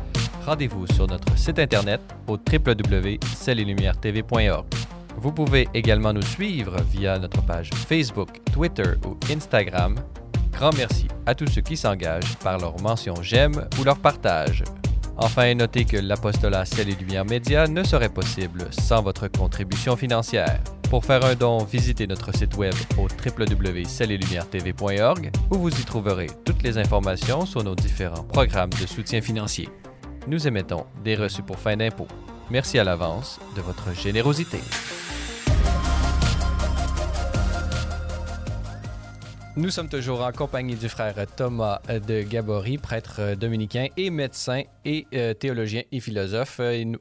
rendez-vous sur notre site internet au www.cellesetlumières-tv.org. Vous pouvez également nous suivre via notre page Facebook, Twitter ou Instagram. Grand merci à tous ceux qui s'engagent par leur mention j'aime ou leur partage. Enfin, notez que l'apostolat Ciel et Lumière Média ne serait possible sans votre contribution financière. Pour faire un don, visitez notre site web au www.cellelumière-tv.org où vous y trouverez toutes les informations sur nos différents programmes de soutien financier. Nous émettons des reçus pour fin d'impôt. Merci à l'avance de votre générosité. Nous sommes toujours en compagnie du frère Thomas de Gabory, prêtre dominicain et médecin et euh, théologien et philosophe. Euh, et nous,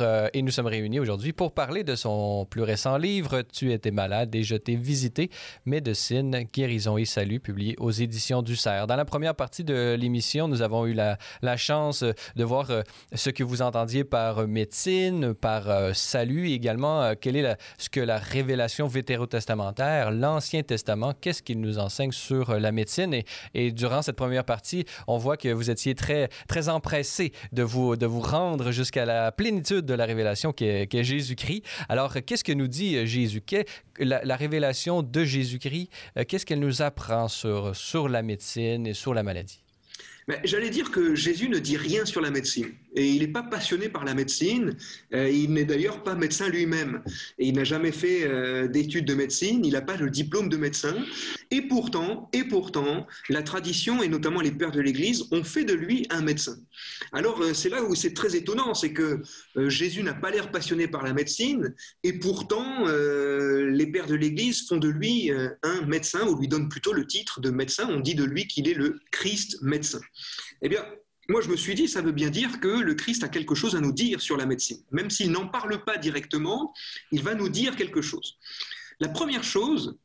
euh, sommes réunis aujourd'hui pour parler de son plus récent livre Tu étais malade et je t'ai visité, Médecine, guérison et salut, publié aux éditions du Cerf. Dans la première partie de l'émission, nous avons eu la, chance de voir ce que vous entendiez par médecine, par salut et également quelle est ce que la révélation vétérotestamentaire, l'Ancien Testament, qu'est-ce qu'il nous sur euh, la médecine. Et, durant cette première partie, on voit que vous étiez très, très empressé de vous, de vous rendre jusqu'à la plénitude de la révélation qu'est est Jésus-Christ. Alors, qu'est-ce que nous dit euh, Jésus? La, la, révélation de Jésus-Christ, euh, qu'est-ce qu'elle nous apprend sur, sur la médecine et sur la maladie? J'allais dire que Jésus ne dit rien sur la médecine. Et il n'est pas passionné par la médecine. Euh, il n'est d'ailleurs pas médecin lui-même. Et il n'a jamais fait euh, d'études de médecine. Il n'a pas le diplôme de médecin. Et pourtant, et pourtant, la tradition et notamment les pères de l'Église ont fait de lui un médecin. Alors euh, c'est là où c'est très étonnant, c'est que Jésus n'a pas l'air passionné par la médecine. Et pourtant, les pères de l'Église font de lui un médecin, ou lui donnent plutôt le titre de médecin. On dit de lui qu'il est le Christ médecin. Eh bien, moi, je me suis dit, ça veut bien dire que le Christ a quelque chose à nous dire sur la médecine. Même s'il n'en parle pas directement, il va nous dire quelque chose. La première chose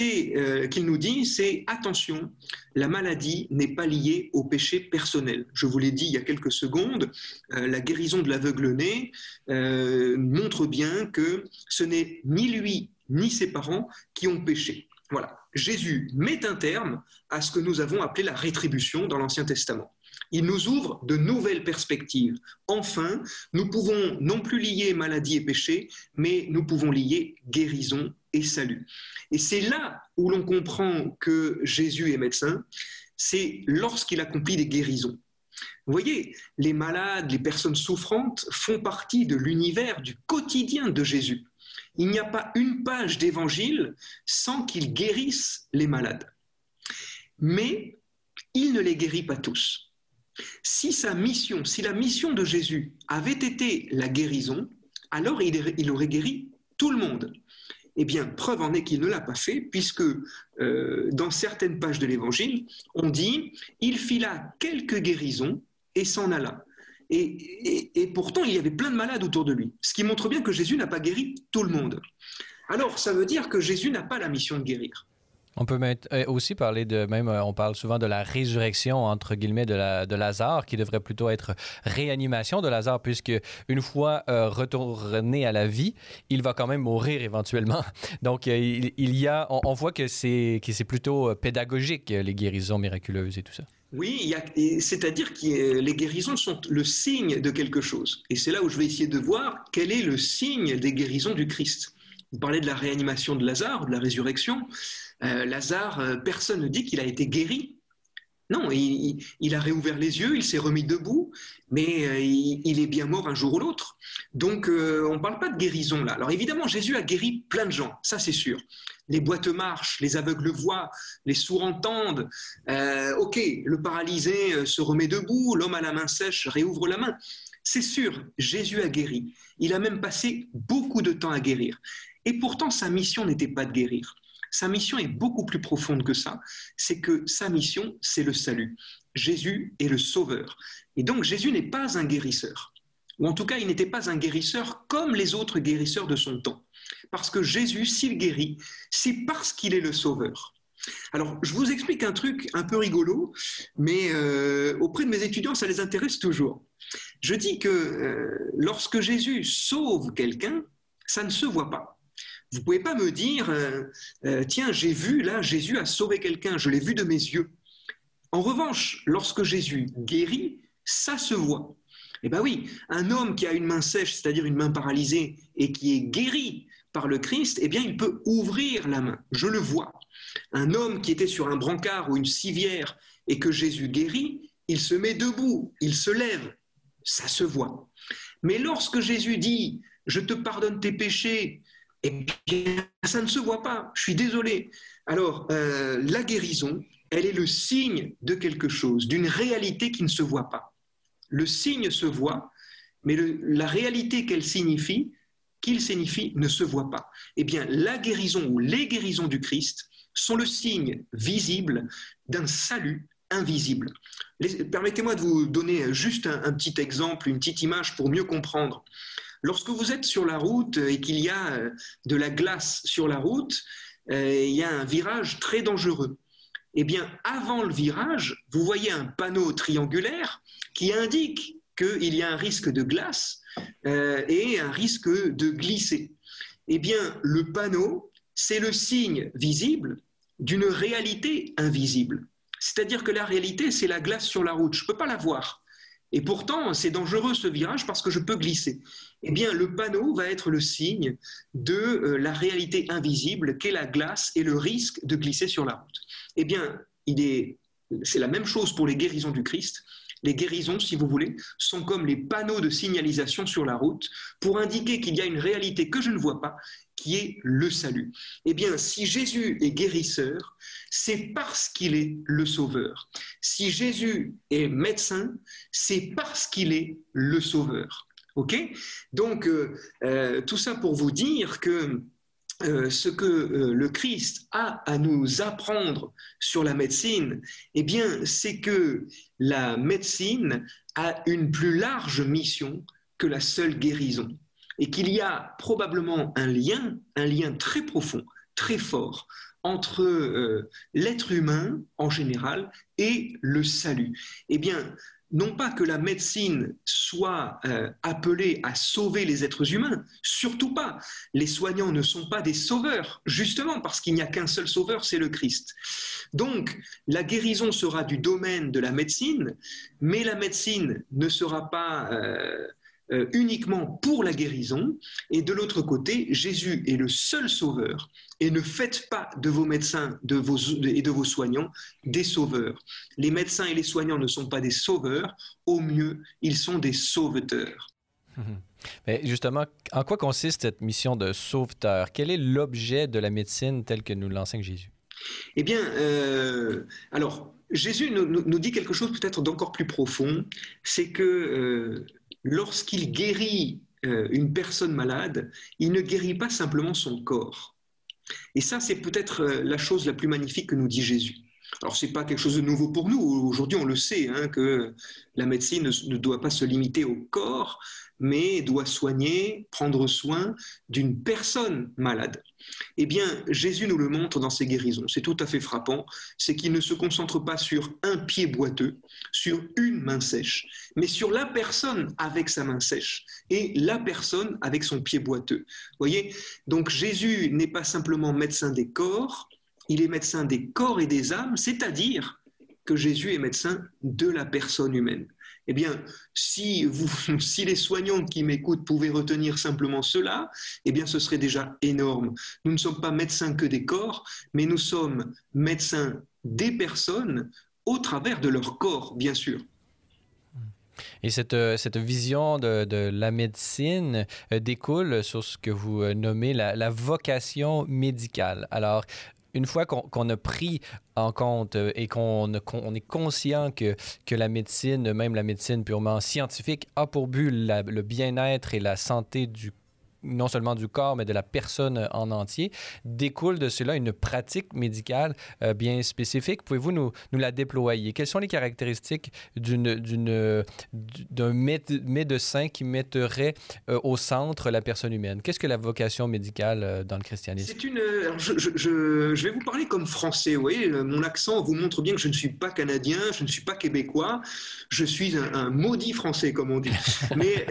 euh, qu'il nous dit, c'est attention, la maladie n'est pas liée au péché personnel. Je vous l'ai dit il y a quelques secondes, euh, la guérison de l'aveugle-né euh, montre bien que ce n'est ni lui ni ses parents qui ont péché. Voilà, Jésus met un terme à ce que nous avons appelé la rétribution dans l'Ancien Testament. Il nous ouvre de nouvelles perspectives. Enfin, nous pouvons non plus lier maladie et péché, mais nous pouvons lier guérison et salut. Et c'est là où l'on comprend que Jésus est médecin, c'est lorsqu'il accomplit des guérisons. Vous voyez, les malades, les personnes souffrantes font partie de l'univers, du quotidien de Jésus. Il n'y a pas une page d'évangile sans qu'il guérisse les malades. Mais il ne les guérit pas tous. Si sa mission, si la mission de Jésus avait été la guérison, alors il, aurait guéri tout le monde. Eh bien, preuve en est qu'il ne l'a pas fait, puisque euh, dans certaines pages de l'Évangile, on dit, il fila quelques guérisons et s'en alla. Et, pourtant, il y avait plein de malades autour de lui, ce qui montre bien que Jésus n'a pas guéri tout le monde. Alors, ça veut dire que Jésus n'a pas la mission de guérir. On peut euh, aussi parler de, même, euh, on parle souvent de la résurrection, entre guillemets, de, la, de Lazare, qui devrait plutôt être réanimation de Lazare, puisque une fois euh, retourné à la vie, il va quand même mourir éventuellement. Donc, il, y a, on, voit que c'est, que c'est plutôt pédagogique, les guérisons miraculeuses et tout ça. Oui, c'est-à-dire que les guérisons sont le signe de quelque chose. Et c'est là où je vais essayer de voir quel est le signe des guérisons du Christ. Vous parlez de la réanimation de Lazare, de la résurrection. Euh, Lazare, euh, personne ne dit qu'il a été guéri. Non, il, a réouvert les yeux, il s'est remis debout, mais euh, il, est bien mort un jour ou l'autre. Donc, on ne parle pas de guérison là. Alors évidemment, Jésus a guéri plein de gens, ça c'est sûr. Les boîtes marchent, les aveugles voient, les sourds entendent. ok, le paralysé se remet debout, l'homme à la main sèche réouvre la main. C'est sûr, Jésus a guéri. Il a même passé beaucoup de temps à guérir. Et pourtant, sa mission n'était pas de guérir. Sa mission est beaucoup plus profonde que ça. C'est que sa mission, c'est le salut. Jésus est le sauveur. Et donc Jésus n'est pas un guérisseur. Ou en tout cas, il n'était pas un guérisseur comme les autres guérisseurs de son temps. Parce que Jésus, s'il guérit, c'est parce qu'il est le sauveur. Alors, je vous explique un truc un peu rigolo, mais euh, auprès de mes étudiants, ça les intéresse toujours. Je dis que euh, lorsque Jésus sauve quelqu'un, ça ne se voit pas. Vous ne pouvez pas me dire, euh, euh, tiens, j'ai vu là, Jésus a sauvé quelqu'un, je l'ai vu de mes yeux. En revanche, lorsque Jésus guérit, ça se voit. Eh bien oui, un homme qui a une main sèche, c'est-à-dire une main paralysée, et qui est guéri par le Christ, eh bien il peut ouvrir la main, je le vois. Un homme qui était sur un brancard ou une civière et que Jésus guérit, il se met debout, il se lève, ça se voit. Mais lorsque Jésus dit, je te pardonne tes péchés, eh bien, ça ne se voit pas. Je suis désolé. Alors, euh, la guérison, elle est le signe de quelque chose, d'une réalité qui ne se voit pas. Le signe se voit, mais la réalité qu'elle signifie, qu'il signifie, ne se voit pas. Eh bien, la guérison ou les guérisons du Christ sont le signe visible d'un salut invisible. Permettez-moi de vous donner juste un petit exemple, une petite image pour mieux comprendre. Lorsque vous êtes sur la route et qu'il y a euh, de la glace sur la route, euh, il y a un virage très dangereux. Eh bien, avant le virage, vous voyez un panneau triangulaire qui indique qu'il y a un risque de glace euh, et un risque de glisser. Eh bien, le panneau, c'est le signe visible d'une réalité invisible. C'est-à-dire que la réalité, c'est la glace sur la route. Je ne peux pas la voir. Et pourtant, c'est dangereux ce virage parce que je peux glisser. Eh bien, le panneau va être le signe de euh, la réalité invisible qu'est la glace et le risque de glisser sur la route. Eh bien, c'est la même chose pour les guérisons du Christ. Les guérisons, si vous voulez, sont comme les panneaux de signalisation sur la route pour indiquer qu'il y a une réalité que je ne vois pas, qui est le salut. Eh bien, si Jésus est guérisseur, c'est parce qu'il est le sauveur. Si Jésus est médecin, c'est parce qu'il est le sauveur. OK? Donc, euh, euh, tout ça pour vous dire que euh, ce que le Christ a à nous apprendre sur la médecine, eh bien, c'est que la médecine a une plus large mission que la seule guérison et qu'il y a probablement un lien, un lien très profond, très fort entre euh, l'être humain en général et le salut. Eh bien, non pas que la médecine soit euh, appelée à sauver les êtres humains, surtout pas. Les soignants ne sont pas des sauveurs, justement parce qu'il n'y a qu'un seul sauveur, c'est le Christ. Donc, la guérison sera du domaine de la médecine, mais la médecine ne sera pas... Euh, euh, uniquement pour la guérison. Et de l'autre côté, Jésus est le seul sauveur. Et ne faites pas de vos médecins de vos, et de vos soignants des sauveurs. Les médecins et les soignants ne sont pas des sauveurs. Au mieux, ils sont des sauveteurs. Mais justement, en quoi consiste cette mission de sauveteur? Quel est l'objet de la médecine telle que nous l'enseigne Jésus? Eh bien, euh, alors, Jésus nous, dit quelque chose peut-être d'encore plus profond, c'est que euh, lorsqu'il guérit euh, une personne malade, il ne guérit pas simplement son corps. Et ça, c'est peut-être euh, la chose la plus magnifique que nous dit Jésus. Alors, ce n'est pas quelque chose de nouveau pour nous. Aujourd'hui, on le sait, hein, que la médecine ne, doit pas se limiter au corps, mais doit soigner, prendre soin d'une personne malade. Eh bien, Jésus nous le montre dans ses guérisons. C'est tout à fait frappant. C'est qu'il ne se concentre pas sur un pied boiteux, sur une main sèche, mais sur la personne avec sa main sèche et la personne avec son pied boiteux. Voyez Donc, Jésus n'est pas simplement médecin des corps, il est médecin des corps et des âmes, c'est-à-dire que Jésus est médecin de la personne humaine. Eh bien, si, vous, si les soignants qui m'écoutent pouvaient retenir simplement cela, eh bien, ce serait déjà énorme. Nous ne sommes pas médecins que des corps, mais nous sommes médecins des personnes au travers de leur corps, bien sûr. Et cette, euh, cette vision de, la médecine euh, découle sur ce que vous euh, nommez la, la vocation médicale. Alors, une fois qu'on a pris en compte euh, et qu'on est conscient que, que la médecine, même la médecine purement scientifique, a pour but le bien-être et la santé du non seulement du corps, mais de la personne en entier, découle de cela une pratique médicale euh, bien spécifique. Pouvez-vous nous, nous, la déployer? Quelles sont les caractéristiques d'un médecin qui mettrait euh, au centre la personne humaine? Qu'est-ce que la vocation médicale euh, dans le christianisme? C'est une... Je, je, je, vais vous parler comme français, vous voyez, mon accent vous montre bien que je ne suis pas canadien, je ne suis pas québécois, je suis un, un maudit français, comme on dit. Mais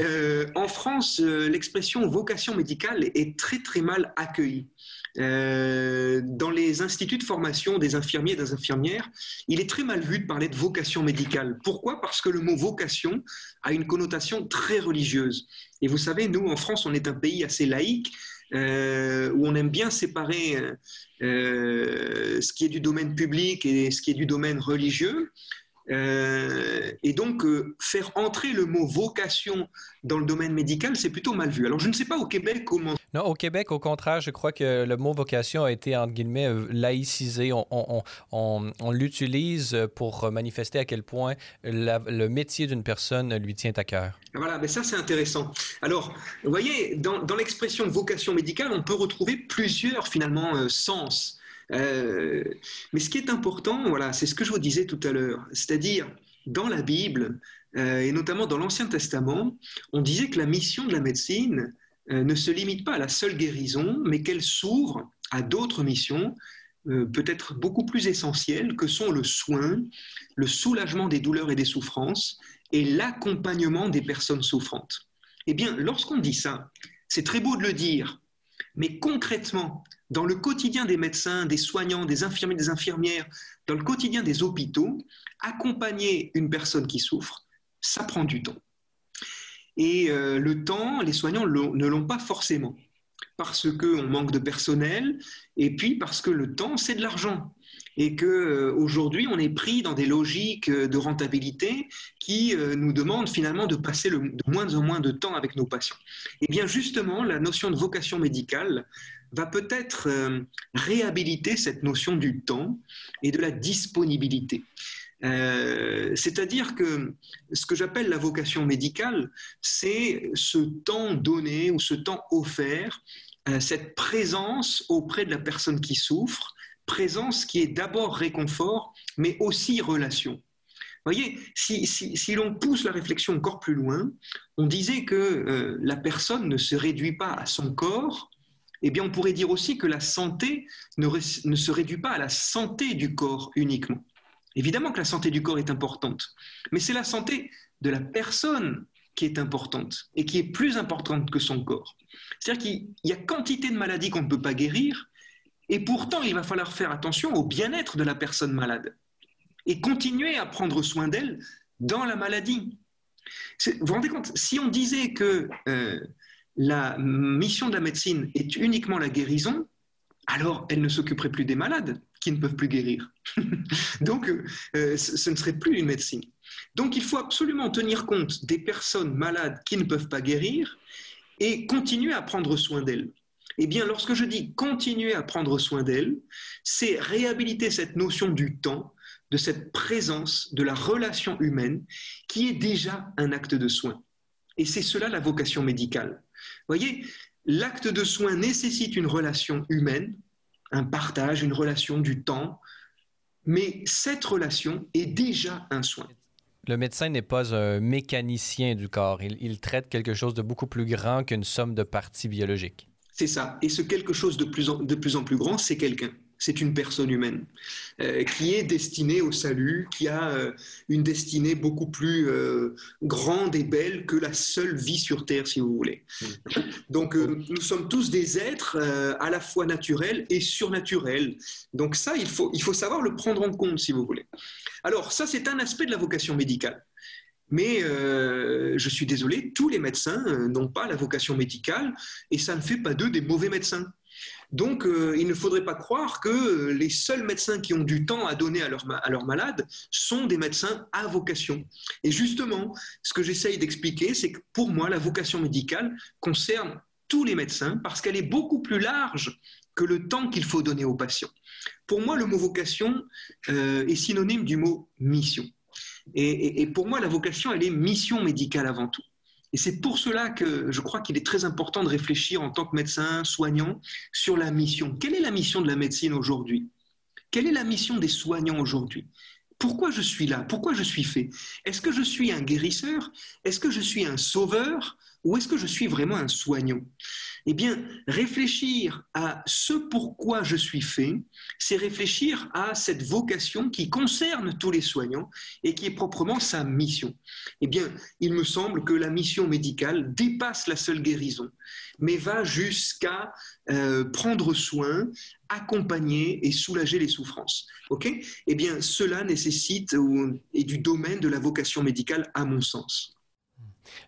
en France, l'expression vocation médicale est très très mal accueillie. Euh, dans les instituts de formation des infirmiers et des infirmières, il est très mal vu de parler de vocation médicale. Pourquoi? Parce que le mot vocation a une connotation très religieuse. Et vous savez, nous, en France, on est un pays assez laïque, euh, où on aime bien séparer euh, ce qui est du domaine public et ce qui est du domaine religieux. Euh, et donc, euh, faire entrer le mot vocation dans le domaine médical, c'est plutôt mal vu. Alors, je ne sais pas au Québec comment. Non, au Québec, au contraire, je crois que le mot vocation a été, entre guillemets, euh, laïcisé. On, on, on, on l'utilise pour manifester à quel point le métier d'une personne lui tient à cœur. Voilà, mais ça, c'est intéressant. Alors, vous voyez, dans, dans l'expression vocation médicale, on peut retrouver plusieurs, finalement, sens. Euh, mais ce qui est important, voilà, c'est ce que je vous disais tout à l'heure, c'est-à-dire dans la Bible, euh, et notamment dans l'Ancien Testament, on disait que la mission de la médecine euh, ne se limite pas à la seule guérison, mais qu'elle s'ouvre à d'autres missions, peut-être beaucoup plus essentielles, que sont le soin, le soulagement des douleurs et des souffrances, et l'accompagnement des personnes souffrantes. Eh bien, lorsqu'on dit ça, c'est très beau de le dire, mais concrètement, dans le quotidien des médecins, des soignants, des infirmiers, des infirmières, dans le quotidien des hôpitaux, accompagner une personne qui souffre, ça prend du temps. Et euh, le temps, les soignants ne l'ont pas forcément, parce qu'on manque de personnel, et puis parce que le temps, c'est de l'argent et qu'aujourd'hui, euh, on est pris dans des logiques euh, de rentabilité qui nous demandent finalement de passer de moins en moins de temps avec nos patients. Et eh bien justement, la notion de vocation médicale va peut-être euh, réhabiliter cette notion du temps et de la disponibilité. Euh, c'est-à-dire que ce que j'appelle la vocation médicale, c'est ce temps donné ou ce temps offert, euh, cette présence auprès de la personne qui souffre, présence qui est d'abord réconfort, mais aussi relation. Vous voyez, si, si l'on pousse la réflexion encore plus loin, on disait que la personne ne se réduit pas à son corps, eh bien, on pourrait dire aussi que la santé ne, se réduit pas à la santé du corps uniquement. Évidemment que la santé du corps est importante, mais c'est la santé de la personne qui est importante et qui est plus importante que son corps. C'est-à-dire qu'il y a quantité de maladies qu'on ne peut pas guérir, et pourtant il va falloir faire attention au bien-être de la personne malade et continuer à prendre soin d'elle dans la maladie. Vous vous rendez compte, si on disait que euh, la mission de la médecine est uniquement la guérison, alors elle ne s'occuperait plus des malades qui ne peuvent plus guérir. Donc euh, ce ne serait plus une médecine. Donc il faut absolument tenir compte des personnes malades qui ne peuvent pas guérir et continuer à prendre soin d'elles. Eh bien, lorsque je dis continuer à prendre soin d'elles, c'est réhabiliter cette notion du temps, de cette présence, de la relation humaine, qui est déjà un acte de soin. Et c'est cela la vocation médicale. Voyez, l'acte de soin nécessite une relation humaine, un partage, une relation du temps, mais cette relation est déjà un soin. Le médecin n'est pas un mécanicien du corps, il, traite quelque chose de beaucoup plus grand qu'une somme de parties biologiques. C'est ça, et ce quelque chose de plus de plus, en plus grand, c'est quelqu'un c'est une personne humaine euh, qui est destinée au salut, qui a euh, une destinée beaucoup plus euh, grande et belle que la seule vie sur Terre, si vous voulez. Donc nous sommes tous des êtres à la fois naturels et surnaturels. Donc ça, il faut, il faut savoir le prendre en compte, si vous voulez. Alors ça, c'est un aspect de la vocation médicale. Mais je suis désolé, tous les médecins n'ont pas la vocation médicale et ça ne fait pas d'eux des mauvais médecins. Donc, euh, il ne faudrait pas croire que les seuls médecins qui ont du temps à donner à leurs malades sont des médecins à vocation. Et justement, ce que j'essaye d'expliquer, c'est que pour moi, la vocation médicale concerne tous les médecins parce qu'elle est beaucoup plus large que le temps qu'il faut donner aux patients. Pour moi, le mot vocation euh, est synonyme du mot mission. Et pour moi, la vocation, elle est mission médicale avant tout. Et c'est pour cela que je crois qu'il est très important de réfléchir en tant que médecin, soignant, sur la mission. Quelle est la mission de la médecine aujourd'hui? Quelle est la mission des soignants aujourd'hui? Pourquoi je suis là? Pourquoi je suis fait? Est-ce que je suis un guérisseur? Est-ce que je suis un sauveur? Ou est-ce que je suis vraiment un soignant? Eh bien, réfléchir à ce pourquoi je suis fait, c'est réfléchir à cette vocation qui concerne tous les soignants et qui est proprement sa mission. Eh bien, il me semble que la mission médicale dépasse la seule guérison, mais va jusqu'à euh, prendre soin, accompagner et soulager les souffrances. Ok? Eh bien, cela nécessite est du domaine de la vocation médicale, à mon sens.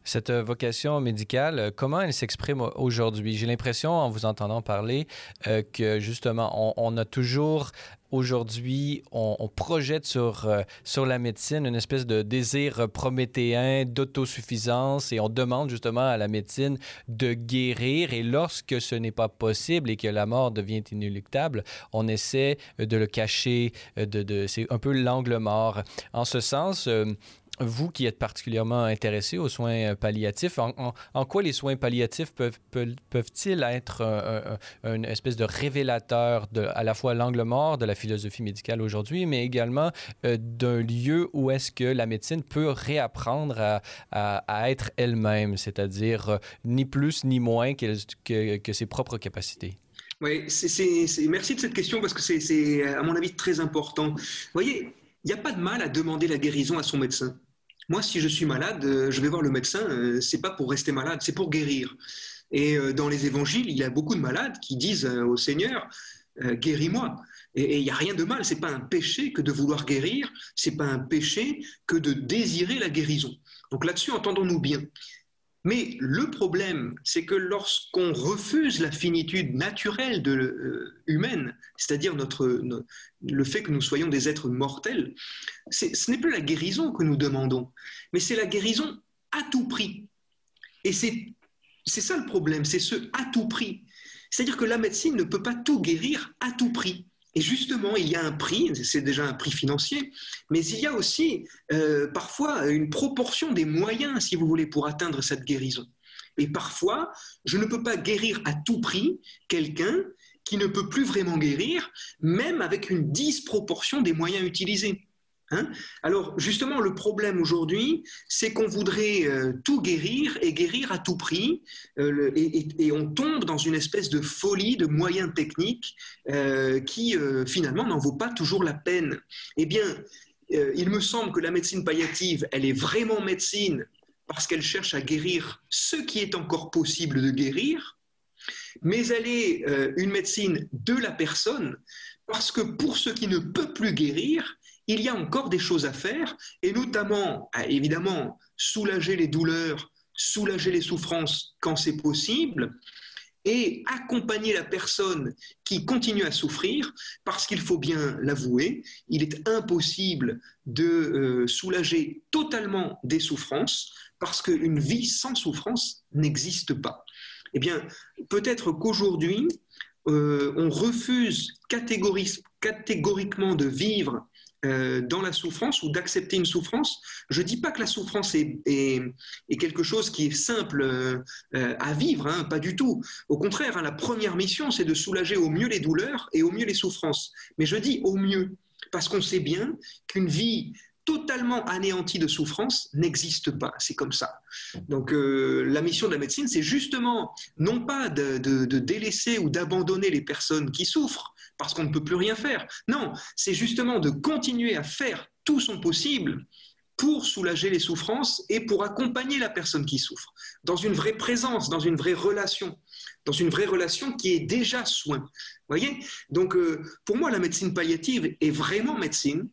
Cette euh, vocation médicale, euh, comment elle s'exprime aujourd'hui? J'ai l'impression, en vous entendant parler, euh, que justement, on, a toujours aujourd'hui, on, projette sur, sur la médecine une espèce de désir prométhéen d'autosuffisance et on demande justement à la médecine de guérir. Et lorsque ce n'est pas possible et que la mort devient inéluctable, on essaie de le cacher. De, c'est un peu l'angle mort. En ce sens, vous qui êtes particulièrement intéressé aux soins euh, palliatifs, en, quoi les soins palliatifs peuvent, peuvent-ils être une espèce de révélateur de à la fois l'angle mort de la philosophie médicale aujourd'hui, mais également euh, d'un lieu où est-ce que la médecine peut réapprendre à, être elle-même, c'est-à-dire euh, ni plus ni moins que, que, ses propres capacités? Oui, c'est, merci de cette question parce que c'est, à mon avis, très important. Vous voyez, il n'y a pas de mal à demander la guérison à son médecin. Moi, si je suis malade, euh, je vais voir le médecin. Euh, c'est pas pour rester malade, c'est pour guérir. Et euh, dans les évangiles, il y a beaucoup de malades qui disent au Seigneur guéris-moi. Et il n'y a rien de mal. C'est pas un péché que de vouloir guérir. C'est pas un péché que de désirer la guérison. Donc là-dessus, entendons-nous bien. Mais le problème, c'est que lorsqu'on refuse la finitude naturelle de, euh, humaine, c'est-à-dire le fait que nous soyons des êtres mortels, ce n'est plus la guérison que nous demandons, mais c'est la guérison à tout prix. Et c'est ça le problème, c'est ce à tout prix. C'est-à-dire que la médecine ne peut pas tout guérir à tout prix. Et justement, il y a un prix, c'est déjà un prix financier, mais il y a aussi euh, parfois une proportion des moyens, si vous voulez, pour atteindre cette guérison. Et parfois, je ne peux pas guérir à tout prix quelqu'un qui ne peut plus vraiment guérir, même avec une disproportion des moyens utilisés. Hein Alors justement, le problème aujourd'hui, c'est qu'on voudrait euh, tout guérir et guérir à tout prix, euh, et, on tombe dans une espèce de folie de moyens techniques euh, qui finalement n'en vaut pas toujours la peine. Eh bien, il me semble que la médecine palliative, elle est vraiment médecine parce qu'elle cherche à guérir ce qui est encore possible de guérir, mais elle est une médecine de la personne parce que pour ce qui ne peut plus guérir, il y a encore des choses à faire, et notamment, évidemment, soulager les douleurs, soulager les souffrances quand c'est possible, et accompagner la personne qui continue à souffrir, parce qu'il faut bien l'avouer, il est impossible de euh, soulager totalement des souffrances, parce qu'une vie sans souffrance n'existe pas. Eh bien, peut-être qu'aujourd'hui, euh, on refuse catégoriquement de vivre euh, dans la souffrance ou d'accepter une souffrance. Je ne dis pas que la souffrance est, quelque chose qui est simple euh, à vivre, hein, pas du tout. Au contraire, hein, la première mission, c'est de soulager au mieux les douleurs et au mieux les souffrances. Mais je dis au mieux, parce qu'on sait bien qu'une vie totalement anéantie de souffrance n'existe pas. C'est comme ça. Donc euh, la mission de la médecine, c'est justement non pas de délaisser ou d'abandonner les personnes qui souffrent, parce qu'on ne peut plus rien faire. Non, c'est justement de continuer à faire tout son possible pour soulager les souffrances et pour accompagner la personne qui souffre, dans une vraie présence, dans une vraie relation, dans une vraie relation qui est déjà soin. Voyez? Donc, euh, pour moi, la médecine palliative est vraiment médecine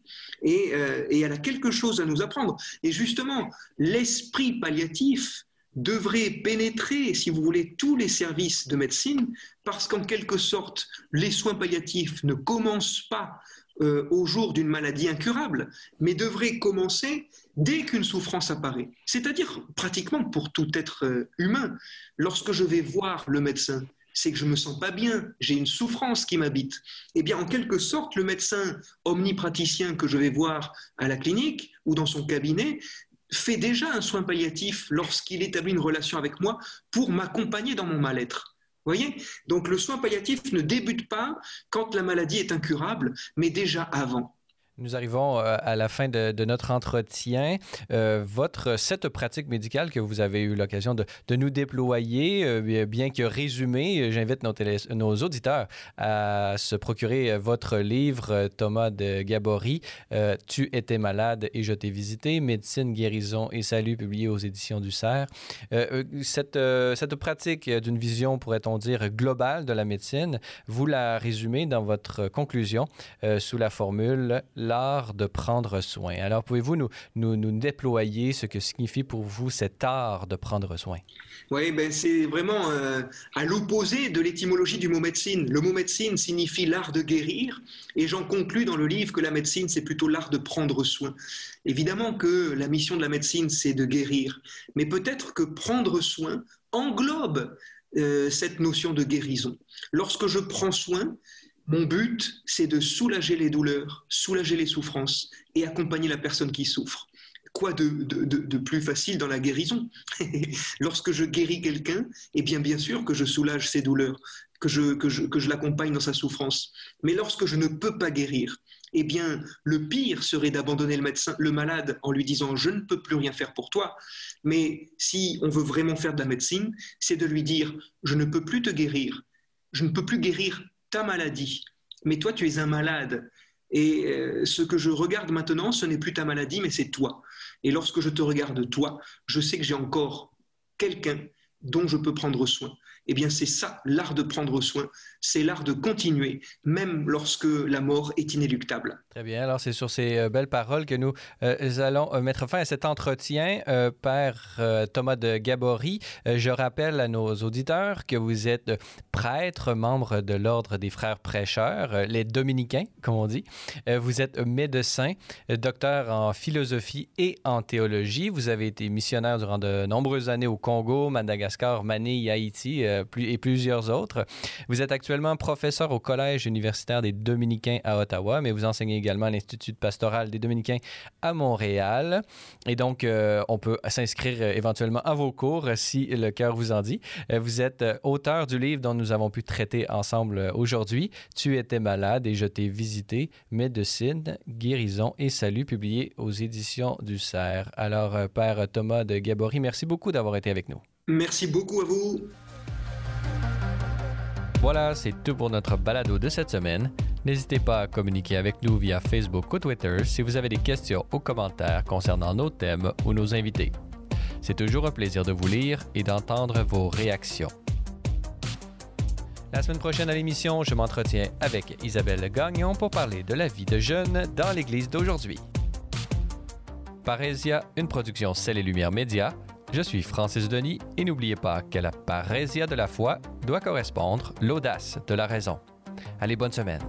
euh, et elle a quelque chose à nous apprendre. Et justement, l'esprit palliatif devrait pénétrer, si vous voulez, tous les services de médecine, parce qu'en quelque sorte, les soins palliatifs ne commencent pas euh, au jour d'une maladie incurable, mais devraient commencer dès qu'une souffrance apparaît. C'est-à-dire pratiquement pour tout être euh, humain. Lorsque je vais voir le médecin, c'est que je me sens pas bien, j'ai une souffrance qui m'habite. Eh bien, en quelque sorte, le médecin omnipraticien que je vais voir à la clinique ou dans son cabinet fait déjà un soin palliatif lorsqu'il établit une relation avec moi pour m'accompagner dans mon mal-être. Voyez? Donc le soin palliatif ne débute pas quand la maladie est incurable, mais déjà avant. Nous arrivons euh, à la fin de, notre entretien. Euh, votre cette pratique médicale que vous avez eu l'occasion de, nous déployer, euh, bien que résumé, j'invite nos, nos, auditeurs à se procurer votre livre, Thomas de Gabory, Tu étais malade et je t'ai visité, Médecine, guérison et salut, publié aux éditions du CERF. cette, cette pratique d'une vision, pourrait-on dire, globale de la médecine, vous la résumez dans votre conclusion sous la formule l'art de prendre soin. Alors, pouvez-vous nous, nous, déployer ce que signifie pour vous cet art de prendre soin? Oui, ben c'est vraiment euh, à l'opposé de l'étymologie du mot médecine. Le mot médecine signifie l'art de guérir, et j'en conclus dans le livre que la médecine, c'est plutôt l'art de prendre soin. Évidemment que la mission de la médecine, c'est de guérir, mais peut-être que prendre soin englobe euh, cette notion de guérison. Lorsque je prends soin, mon but, c'est de soulager les douleurs, soulager les souffrances et accompagner la personne qui souffre. Quoi de, plus facile dans la guérison Lorsque je guéris quelqu'un, eh bien, bien sûr que je soulage ses douleurs, que je, que je, l'accompagne dans sa souffrance. Mais lorsque je ne peux pas guérir, eh bien, le pire serait d'abandonner le médecin, le malade, en lui disant je ne peux plus rien faire pour toi. Mais si on veut vraiment faire de la médecine, c'est de lui dire je ne peux plus te guérir, je ne peux plus guérir ta maladie. Mais toi, tu es un malade. Et euh, ce que je regarde maintenant, ce n'est plus ta maladie, mais c'est toi. Et lorsque je te regarde toi, je sais que j'ai encore quelqu'un dont je peux prendre soin eh bien c'est ça, l'art de prendre soin, c'est l'art de continuer, même lorsque la mort est inéluctable. Très bien, alors c'est sur ces euh, belles paroles que nous euh, allons euh, mettre fin à cet entretien. Père Thomas de Gabory, je rappelle à nos auditeurs que vous êtes prêtre, membre de l'Ordre des Frères Prêcheurs, les dominicains, comme on dit. vous êtes médecin, docteur en philosophie et en théologie. Vous avez été missionnaire durant de nombreuses années au Congo, Madagascar, Manille, Haïti euh, et plusieurs autres. Vous êtes actuellement professeur au Collège universitaire des Dominicains à Ottawa, mais vous enseignez également à l'Institut pastoral des Dominicains à Montréal. Et donc, euh, on peut s'inscrire euh, éventuellement à vos cours si le cœur vous en dit. vous êtes auteur du livre dont nous avons pu traiter ensemble aujourd'hui, Tu étais malade et je t'ai visité, médecine, guérison et salut, publié aux éditions du CERF. Alors, Père Thomas de Gabory, merci beaucoup d'avoir été avec nous. Merci beaucoup à vous. Voilà, c'est tout pour notre balado de cette semaine. N'hésitez pas à communiquer avec nous via Facebook ou Twitter si vous avez des questions ou commentaires concernant nos thèmes ou nos invités. C'est toujours un plaisir de vous lire et d'entendre vos réactions. La semaine prochaine à l'émission, je m'entretiens avec Isabelle Gagnon pour parler de la vie de jeunes dans l'Église d'aujourd'hui. Parésia, une production Celle et Lumière Média. Je suis Francis Denis et n'oubliez pas qu'à la parésia de la foi doit correspondre l'audace de la raison. Allez, bonne semaine.